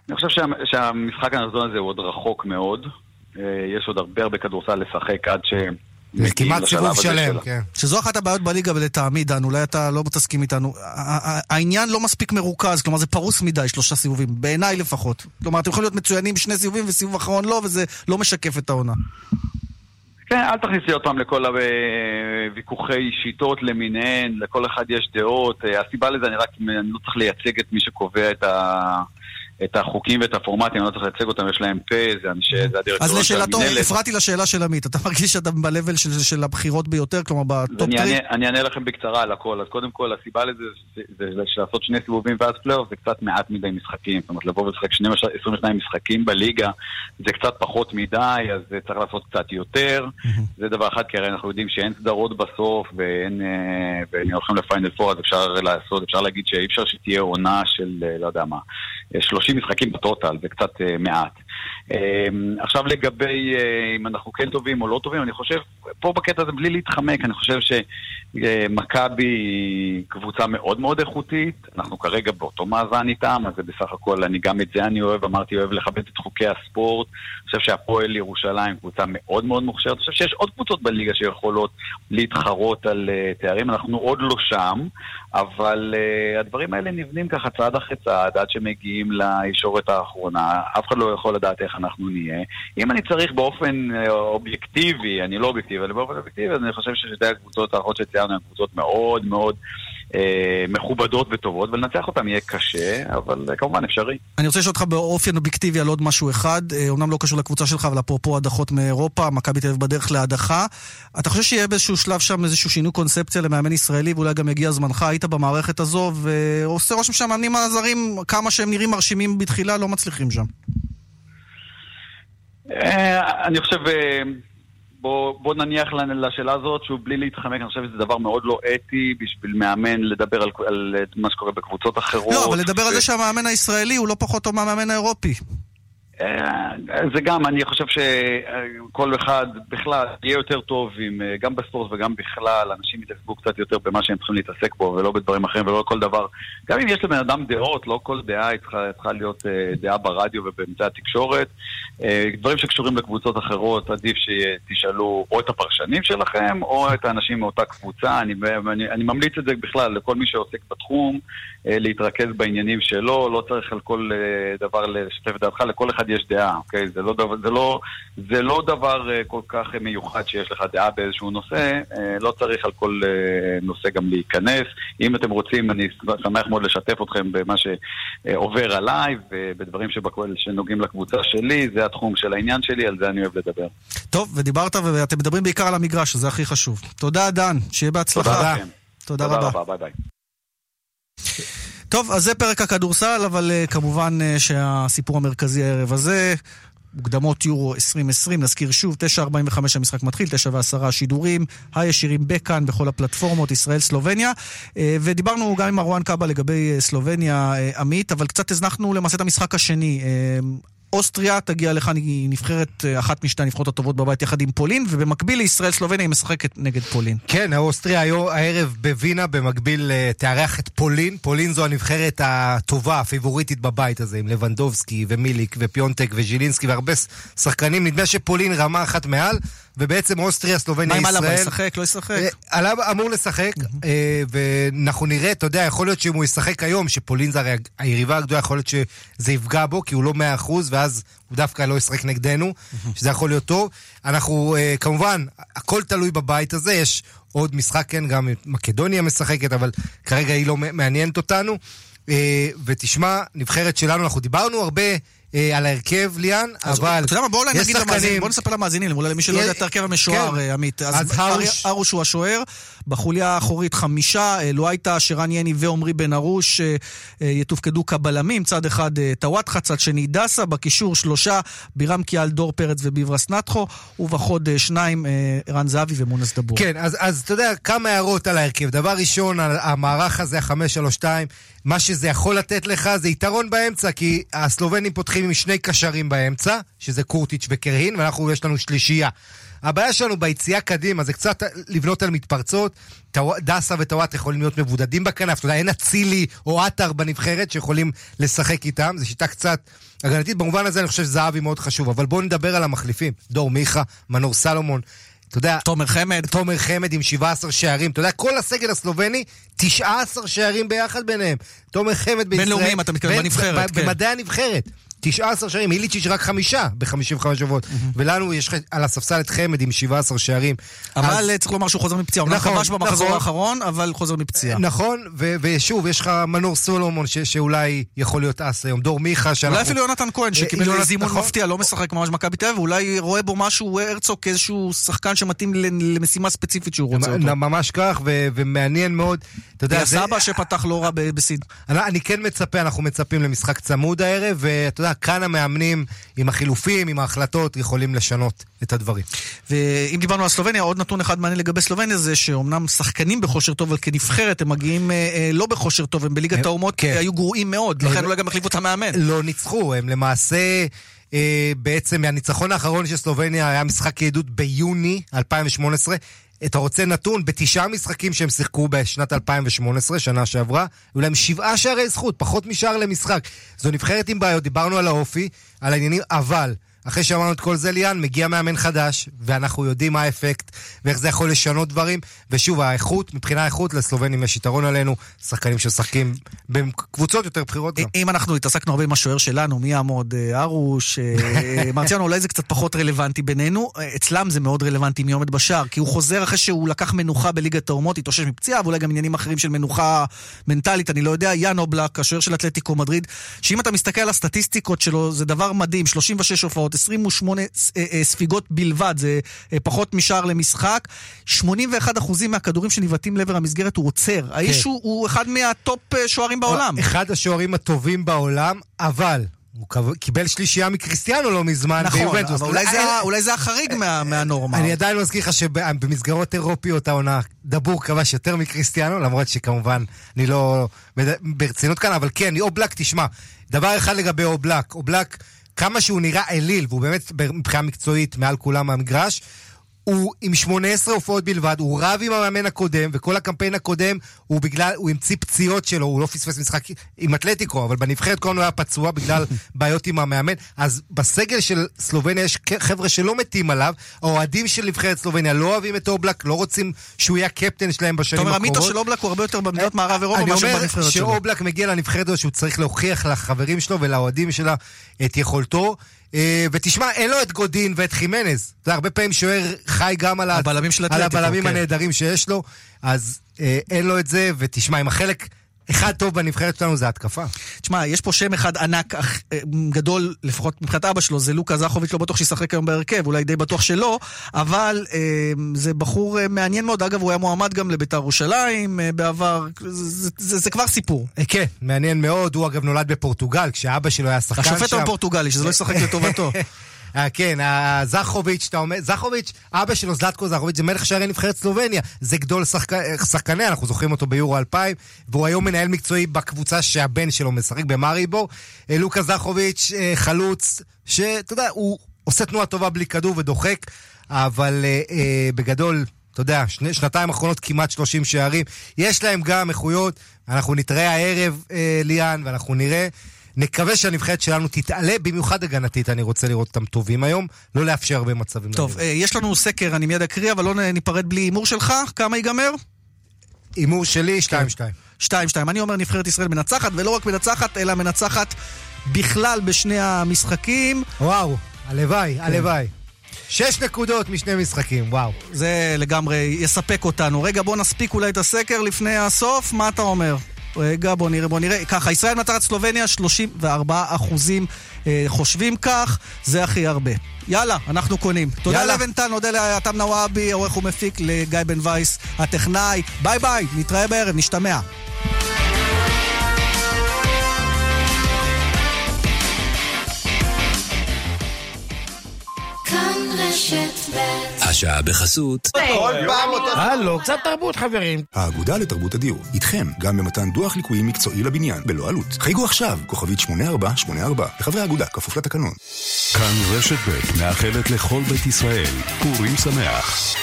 אני חושב שה, שהמשחק הנתון הזה הוא עוד רחוק מאוד. אה, יש עוד הרבה הרבה כדורסל לשחק עד ש... כמעט סיבוב שלם, כן. שזו אחת הבעיות בליגה, ולטעמי, דן, אולי אתה לא תסכים איתנו. העניין לא מספיק מרוכז, כלומר זה פרוס מדי, שלושה סיבובים, בעיניי לפחות. כלומר, אתם יכולים להיות מצוינים בשני סיבובים וסיבוב אחרון לא, וזה לא משקף את העונה. כן, אל תכניס לי עוד פעם לכל הוויכוחי שיטות למיניהן, לכל אחד יש דעות. אה, הסיבה לזה, אני רק, אני לא צריך לייצג את מי שקובע את, ה, את החוקים ואת הפורמטים, אני לא צריך לייצג אותם, יש להם פה, זה אנשי, זה אז הדירקטוריון של לשאלתו, המינהלת. הפרעתי לשאלה של עמית, אתה מרגיש שאתה ב-level של, של הבכירות ביותר, כלומר ב top אני three? אענה, אני אענה לכם בקצרה על הכל. אז קודם כל, הסיבה לזה זה, זה, זה שלעשות שני סיבובים ואז פלייאוף זה קצת מעט מדי משחקים. זאת אומרת, לבוא ולשחק 12 22 משחקים בליגה זה קצת פחות מדי, אז זה צריך לעשות קצת יותר. זה דבר אחד, כי הרי אנחנו יודעים שאין סדרות בסוף ואין... אה, ואם הולכים לפיינל פור אז אפשר לעשות, אפשר להגיד שאי אפשר שתהיה עונה של, אה, לא יודע מה, אה, 30 משחקים בטוטל, זה קצת אה, מעט. אה, עכשיו לגבי אה, אם אנחנו כן טובים או לא טובים, אני חושב, פה בקטע הזה בלי להתחמק, אני חושב שמכבי היא קבוצה מאוד מאוד איכותית, אנחנו כרגע באותו מאזן איתם, אז זה בסך הכל, אני גם את זה אני אוהב, אמרתי, אוהב לכבד את חוקי הספורט, אני חושב שהפועל ירושלים קבוצה מאוד מאוד מוכשרת, אני חושב שיש עוד קבוצות בליגה שיכולות להתחרות על uh, תארים, אנחנו עוד לא שם, אבל uh, הדברים האלה נבנים ככה צעד אחרי צעד עד שמגיעים לישורת האחרונה, אף אחד לא יכול לדעת איך אנחנו נהיה. אם אני צריך באופן uh, אובייקטיבי, אני לא אובייקטיבי, אבל באופן אובייקטיבי, אז אני חושב ששתי הקבוצות האחרות שציינו הן קבוצות מאוד מאוד אה, מכובדות וטובות, ולנצח אותן יהיה קשה, אבל אה, כמובן אפשרי. אני רוצה לשאול אותך באופן אובייקטיבי על עוד משהו אחד, אה, אומנם לא קשור לקבוצה שלך, אבל אפרופו הדחות מאירופה, מכבי תל אביב בדרך להדחה. אתה חושב שיהיה באיזשהו שלב שם איזשהו שינוי קונספציה למאמן ישראלי, ואולי גם יגיע זמנך, היית במערכת הזו, ועושה רושם שהמאמנים הזרים, כמה שהם נראים מרשימים בתחילה, לא מצליחים שם. אה, אני חושב, אה, בוא, בוא נניח לשאלה הזאת, שוב, בלי להתחמק, אני חושב שזה דבר מאוד לא אתי בשביל מאמן לדבר על, על מה שקורה בקבוצות אחרות. לא, אבל לדבר על ו- זה שהמאמן הישראלי הוא לא פחות טוב מהמאמן האירופי. אה, זה גם, אני חושב שכל אחד בכלל יהיה יותר טוב אם אה, גם בספורט וגם בכלל אנשים יתעסקו קצת יותר במה שהם צריכים להתעסק בו ולא בדברים אחרים ולא כל דבר. גם אם יש לבן אדם דעות, לא כל דעה צריכה, להיות אה, דעה ברדיו ובאמצעי התקשורת. דברים שקשורים לקבוצות אחרות, עדיף שתשאלו או את הפרשנים שלכם או את האנשים מאותה קבוצה. אני, אני, אני ממליץ את זה בכלל לכל מי שעוסק בתחום, להתרכז בעניינים שלו, לא צריך על כל דבר לשתף דעתך, לכל אחד יש דעה, אוקיי? זה לא דבר, זה לא, זה לא דבר אה, כל כך אה, מיוחד שיש לך דעה באיזשהו נושא, אה, לא צריך על כל אה, נושא גם להיכנס. אם אתם רוצים, אני שמח מאוד לשתף אתכם במה שעובר עליי ובדברים שבקו- שנוגעים לקבוצה שלי, זה התחום של העניין שלי, על זה אני אוהב לדבר. טוב, ודיברת ואתם מדברים בעיקר על המגרש, שזה הכי חשוב. תודה, דן, שיהיה בהצלחה. תודה. תודה תודה רבה. רבה, ביי ביי. טוב, אז זה פרק הכדורסל, אבל uh, כמובן uh, שהסיפור המרכזי הערב הזה, מוקדמות יורו 2020, נזכיר שוב, 9.45 המשחק מתחיל, 9 ו-10 השידורים הישירים בכאן, בכל הפלטפורמות, ישראל-סלובניה. Uh, ודיברנו גם עם מרואן קאבה לגבי סלובניה, עמית, אבל קצת הזנחנו למעשה את המשחק השני. אוסטריה תגיע לכאן, היא נבחרת אה, אחת משתי הנבחרות הטובות בבית יחד עם פולין, ובמקביל לישראל סלובניה היא משחקת נגד פולין. כן, אוסטריה היום- הערב בווינה, במקביל אה, תארח את פולין. פולין זו הנבחרת הטובה, הפייבוריטית בבית הזה, עם לבנדובסקי ומיליק ופיונטק וזיילינסקי והרבה שחקנים. נדמה שפולין רמה אחת מעל, ובעצם אוסטריה, סלובניה, מה עם ישראל... אלבה, ישחק, לא ישחק? אה, עליו אמור לשחק, אה, ואנחנו נראה, אתה יודע, יכול להיות שאם הוא ישחק היום, שפולין זה הרי היריבה הגדולה, יכול להיות שזה יפגע בו, כי הוא לא מאה אחוז, ואז הוא דווקא לא ישחק נגדנו, שזה יכול להיות טוב. אנחנו, אה, כמובן, הכל תלוי בבית הזה, יש עוד משחק, כן, גם מקדוניה משחקת, אבל כרגע היא לא מעניינת אותנו. אה, ותשמע, נבחרת שלנו, אנחנו דיברנו הרבה אה, על ההרכב, ליאן, אבל אתה יודע מה, בואו אולי נגיד למאזינים, בואו נספר למאזינים, אולי למי שלא יודע את ההרכב המשוער, כן. אה, עמית. אז הרוש- הוא השוער, בחוליה האחורית חמישה, אה, לואייטה, שרן יני ועמרי בן ארוש אה, אה, יתופקדו כבלמים, צד אחד טוואטחה, צד שני דסה, בקישור שלושה, בירם קיאל, דור פרץ וביברס נטחו, ובחוד שניים, ערן זהבי ומונס דבור. כן, אז, אז אתה יודע, כמה הערות על ההרכב. דבר ראשון, המערך הזה, ה-5-3-2, מה שזה יכול לתת לך זה יתרון באמצע, כי הסלובנים פותחים עם שני קשרים באמצע, שזה קורטיץ' וקרהין, ואנחנו, יש לנו שלישייה. הבעיה שלנו ביציאה קדימה זה קצת לבנות על מתפרצות. דסה וטוואט יכולים להיות מבודדים בכנף, אתה יודע, אין אצילי או עטר בנבחרת שיכולים לשחק איתם, זו שיטה קצת הגנתית. במובן הזה אני חושב שזהבי מאוד חשוב, אבל בואו נדבר על המחליפים. דור מיכה, מנור סלומון. אתה יודע... תומר חמד. תומר חמד עם 17 שערים. אתה יודע, כל הסגל הסלובני, 19 שערים ביחד ביניהם. תומר חמד בישראל... בינלאומיים, אתה מתכוון, בנבחרת, כן. במדעי הנבחרת. 19 שערים, איליצ'יץ' רק חמישה ב-55 שבועות. ולנו יש על הספסל את חמד עם 17 שערים. אבל צריך לומר שהוא חוזר מפציעה. הוא נכון, כבש במחזור נכון. האחרון, אבל חוזר מפציעה. נכון, ושוב, יש לך מנור סולומון שאולי יכול להיות אס היום, דור מיכה שאנחנו... אולי אפילו יונתן כהן, אה, שקיבל זימון נכון. מפתיע, לא משחק ממש במכבי תל אביב, ואולי רואה בו משהו, הרצוג, כאיזשהו שחקן שמתאים למשימה ספציפית שהוא רוצה אותו. ממש כך, ומעניין מאוד. אתה יודע, זה... סבא שפתח לא רע בסין. אני כן מצפה, אנחנו מצפים למשחק צמוד הערב, ואתה יודע, כאן המאמנים עם החילופים, עם ההחלטות, יכולים לשנות את הדברים. ואם דיברנו על סלובניה, עוד נתון אחד מעניין לגבי סלובניה זה שאומנם שחקנים בכושר טוב, אבל כנבחרת הם מגיעים אה, אה, לא בכושר טוב, הם בליגת האומות כן. היו גרועים מאוד, לכן אולי גם החליפו את המאמן. לא ניצחו, הם למעשה... אה, בעצם הניצחון האחרון של סלובניה היה משחק ידידות ביוני 2018. אתה רוצה נתון? בתשעה משחקים שהם שיחקו בשנת 2018, שנה שעברה, היו להם שבעה שערי זכות, פחות משער למשחק. זו נבחרת עם בעיות, דיברנו על האופי, על העניינים, אבל... אחרי שאמרנו את כל זה, ליאן, מגיע מאמן חדש, ואנחנו יודעים מה האפקט, ואיך זה יכול לשנות דברים. ושוב, האיכות, מבחינה איכות, לסלובנים יש יתרון עלינו, שחקנים שמשחקים בקבוצות יותר בכירות גם. אם אנחנו התעסקנו הרבה עם השוער שלנו, מי יעמוד? אה, ארוש, אה, מרציאנו, אולי זה קצת פחות רלוונטי בינינו. אצלם זה מאוד רלוונטי מי עומד בשער, כי הוא חוזר אחרי שהוא לקח מנוחה בליגת האומות, התאושש מפציעה, ואולי גם עניינים אחרים של מנוחה מנטלית, אני לא יודע. יאן אובלק, השוער של אתלטיקו מדריד, שאם אתה מסתכל על הסטטיסטיקות שלו, זה דבר מדהים, 36 הופעות, 28 ס- אה, אה, ספיגות בלבד, זה אה, פחות משער למשחק. 81% מהכדורים שנבעטים לעבר המסגרת הוא עוצר. האיש הוא- הוא אחד מה top שוערים בעולם. אחד השוערים הטובים בעולם, אבל הוא קיבל שלישייה מקריסטיאנו לא מזמן נכון, ביובנטוס. אבל אולי זה אה, ה- אולי זה החריג מה- מהנורמה. אני עדיין מזכיר לך שבמסגרות אירופיות העונה, דבור כבש יותר מקריסטיאנו, למרות שכמובן אני לא ברצינות כאן, אבל כן, אובלק, תשמע, דבר אחד לגבי אובלק, אובלק כמה שהוא נראה אליל, והוא באמת מבחינה מקצועית מעל כולם מהמגרש, הוא עם 18 הופעות בלבד, הוא רב עם המאמן הקודם, וכל הקמפיין הקודם הוא בגלל, הוא המציא פציעות שלו, הוא לא פספס משחק עם אתלטיקו, אבל בנבחרת כל הזמן הוא היה פצוע בגלל בעיות עם המאמן. אז בסגל של סלובניה יש חבר'ה שלא מתים עליו, האוהדים של נבחרת סלובניה לא אוהבים את אובלק, לא רוצים שהוא יהיה הקפטן שלהם אתה בשנים אומר, הקרובות. המיתוס של אובלק הוא הרבה יותר במדינות מערב אירופה אני מאשר אומר בנבחרת שלו. שאובלק מגיע לנבחרת הזו שהוא צריך להוכיח לחברים שלו ולאוהדים שלה את יכולתו. אה, ותשמע, אין לו את גודין ואת חימנז. אתה הרבה פעמים שוער חי גם על, הבלמים על הבלמים כן. הנהדרים שיש לו, אז אה, אין לו את זה, ותשמע, אם החלק אחד טוב בנבחרת שלנו זה התקפה. תשמע, יש פה שם אחד ענק, אח- אה, גדול, לפחות מבחינת אבא שלו, זה לוקה זכוביץ', לא בטוח שישחק היום בהרכב, אולי די בטוח שלא, אבל אה, זה בחור אה, מעניין מאוד. אגב, הוא היה מועמד גם לביתר ירושלים אה, בעבר, זה, זה, זה, זה כבר סיפור. אה, כן, מעניין מאוד, הוא אגב נולד בפורטוגל, כשאבא שלו היה שחקן שם. השופט הוא פורטוגלי, שזה לא ישחק לטובתו. אה, כן, אה, זכוביץ', אתה אומר, זכוביץ', אבא שלו, זלטקו זכוביץ', זה מלך שערי נבחרת סלובניה. זה גדול שחק- שחקני, אנחנו זוכרים אותו ביורו 2000, והוא היום מנהל מקצועי בקבוצה שהבן שלו משחק במאריבור. אה, לוקה זכוביץ', חלוץ, שאתה יודע, הוא עושה תנועה טובה בלי כדור ודוחק, אבל אה, בגדול... אתה יודע, שני, שנתיים אחרונות כמעט 30 שערים. יש להם גם איכויות. אנחנו נתראה הערב, אה, ליאן, ואנחנו נראה. נקווה שהנבחרת שלנו תתעלה, במיוחד הגנתית, אני רוצה לראות אותם טובים היום, לא לאפשר הרבה מצבים. טוב, אה, יש לנו סקר, אני מיד אקריא, אבל לא ניפרד בלי הימור שלך. כמה ייגמר? הימור שלי, 2-2. 2-2. אני אומר נבחרת ישראל מנצחת, ולא רק מנצחת, אלא מנצחת בכלל בשני המשחקים. וואו, הלוואי, כן. הלוואי. שש נקודות משני משחקים, וואו. זה לגמרי יספק אותנו. רגע, בוא נספיק אולי את הסקר לפני הסוף, מה אתה אומר? רגע, בוא נראה, בוא נראה. ככה, ישראל מנצחת סלובניה, 34 אחוזים אה, חושבים כך, זה הכי הרבה. יאללה, אנחנו קונים. תודה. לבנטל, נודה לאתם נוואבי, עורך ומפיק, לגיא בן וייס, הטכנאי. ביי ביי, נתראה בערב, נשתמע. כאן רשת ב' השעה בחסות. הלו, קצת תרבות חברים. האגודה לתרבות הדיור, איתכם גם במתן דוח ליקויים מקצועי לבניין, בלא עלות. חייגו עכשיו, כוכבית 8484, לחברי האגודה, כפוף לתקנון. כאן רשת ב' מאחלת לכל בית ישראל פורים שמח.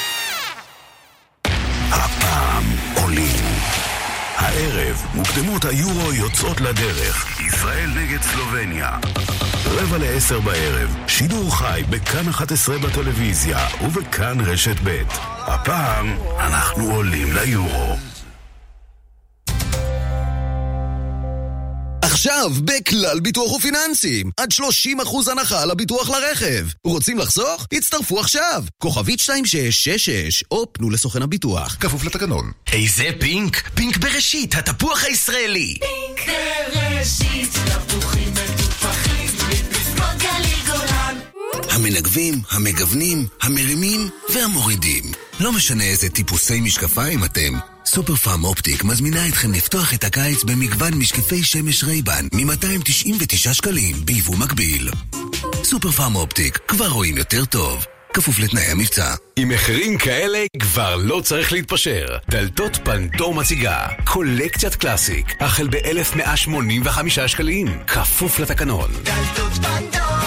הערב, מוקדמות היורו יוצאות לדרך. ישראל נגד סלובניה. רבע לעשר בערב, שידור חי בכאן 11 בטלוויזיה ובכאן רשת ב'. הפעם אנחנו עולים ליורו. עכשיו, בכלל ביטוח ופיננסים, עד 30% הנחה על הביטוח לרכב. רוצים לחסוך? הצטרפו עכשיו. כוכבית 2666, או פנו לסוכן הביטוח. כפוף לתקנון. איזה פינק? פינק בראשית, התפוח הישראלי. פינק בראשית, תפוחים המנגבים, המגוונים, המרימים והמורידים. לא משנה איזה טיפוסי משקפיים אתם. סופר פארם אופטיק מזמינה אתכם לפתוח את הקיץ במגוון משקפי שמש רייבן מ-299 שקלים ביבוא מקביל. סופר פארם אופטיק, כבר רואים יותר טוב. כפוף לתנאי המבצע. עם מחירים כאלה כבר לא צריך להתפשר. דלתות פנדור מציגה קולקציית קלאסיק, החל ב-1185 שקלים, כפוף לתקנון. דלתות פנדור,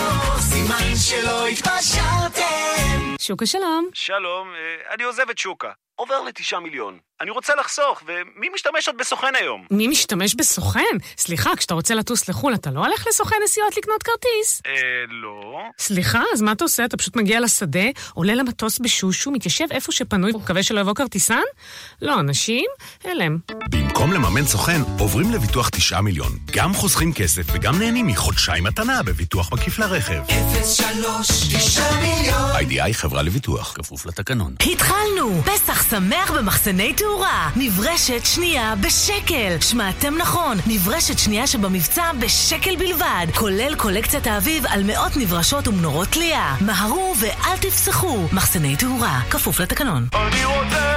סימן שלא התפשרתם. שוקה שלום. שלום, אה, אני עוזב את שוקה. עובר לתשעה מיליון. אני רוצה לחסוך, ומי משתמש עוד בסוכן היום? מי משתמש בסוכן? סליחה, כשאתה רוצה לטוס לחו"ל, אתה לא הולך לסוכן נסיעות לקנות כרטיס? אה, לא. סליחה, אז מה אתה עושה? אתה פשוט מגיע לשדה, עולה למטוס בשושו, מתיישב איפה שפנוי, ומקווה שלא יבוא כרטיסן? לא, אנשים, הלם. במקום לממן סוכן, עוברים לביטוח 9 מיליון. גם חוסכים כסף וגם נהנים מחודשיים מתנה בביטוח מקיף לרכב. 03 9 מיליון. איי-די-איי חברה לביטוח, כפוף לתקנון. התחלנו! פסח שמח במחסני תאורה. נברשת שנייה בשקל. שמעתם נכון, נברשת שנייה שבמבצע בשקל בלבד. כולל קולקציית האביב על מאות נברשות ומנורות תלייה. מהרו ואל תפסחו. מחסני תאורה, כפוף לתקנון. אני רוצה,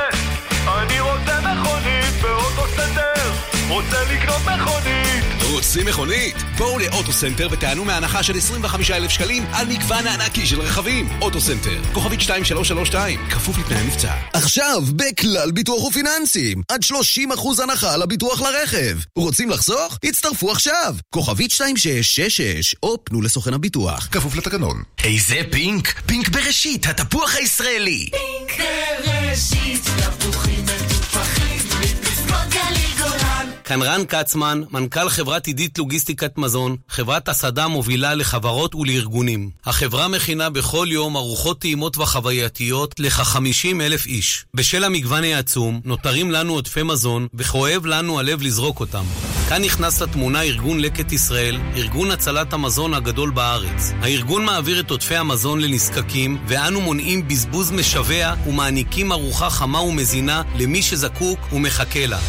אני רוצה מכונית באוטו סנטר. רוצה לקנות מכונית רוצים מכונית? בואו לאוטוסנטר ותיהנו מהנחה של 25,000 שקלים על מגוון הענקי של רכבים. אוטוסנטר, כוכבית 2332, כפוף לתנאי המבצע. עכשיו, בכלל ביטוח ופיננסים, עד 30% הנחה על הביטוח לרכב. רוצים לחסוך? הצטרפו עכשיו, כוכבית 2666, או פנו לסוכן הביטוח. כפוף לתקנון. איזה פינק? פינק בראשית, התפוח הישראלי. פינק בראשית, תפוחים גולן. כאן רן כצמן, מנכ"ל חברת עידית לוגיסטיקת מזון, חברת הסעדה מובילה לחברות ולארגונים. החברה מכינה בכל יום ארוחות טעימות וחווייתיות לכ-50 אלף איש. בשל המגוון העצום, נותרים לנו עודפי מזון, וכואב לנו הלב לזרוק אותם. כאן נכנס לתמונה ארגון לקט ישראל, ארגון הצלת המזון הגדול בארץ. הארגון מעביר את עודפי המזון לנזקקים, ואנו מונעים בזבוז משווע ומעניקים ארוחה חמה ומזינה למי שזקוק ומחכה לה.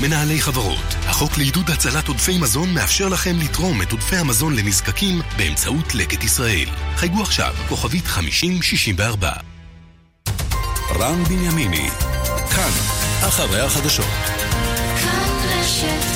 מנהלי חברות, החוק לעידוד הצלת עודפי מזון מאפשר לכם לתרום את עודפי המזון לנזקקים באמצעות לקט ישראל. חייגו עכשיו, כוכבית 5064. רם בנימיני, כאן, אחרי החדשות. כאן רשת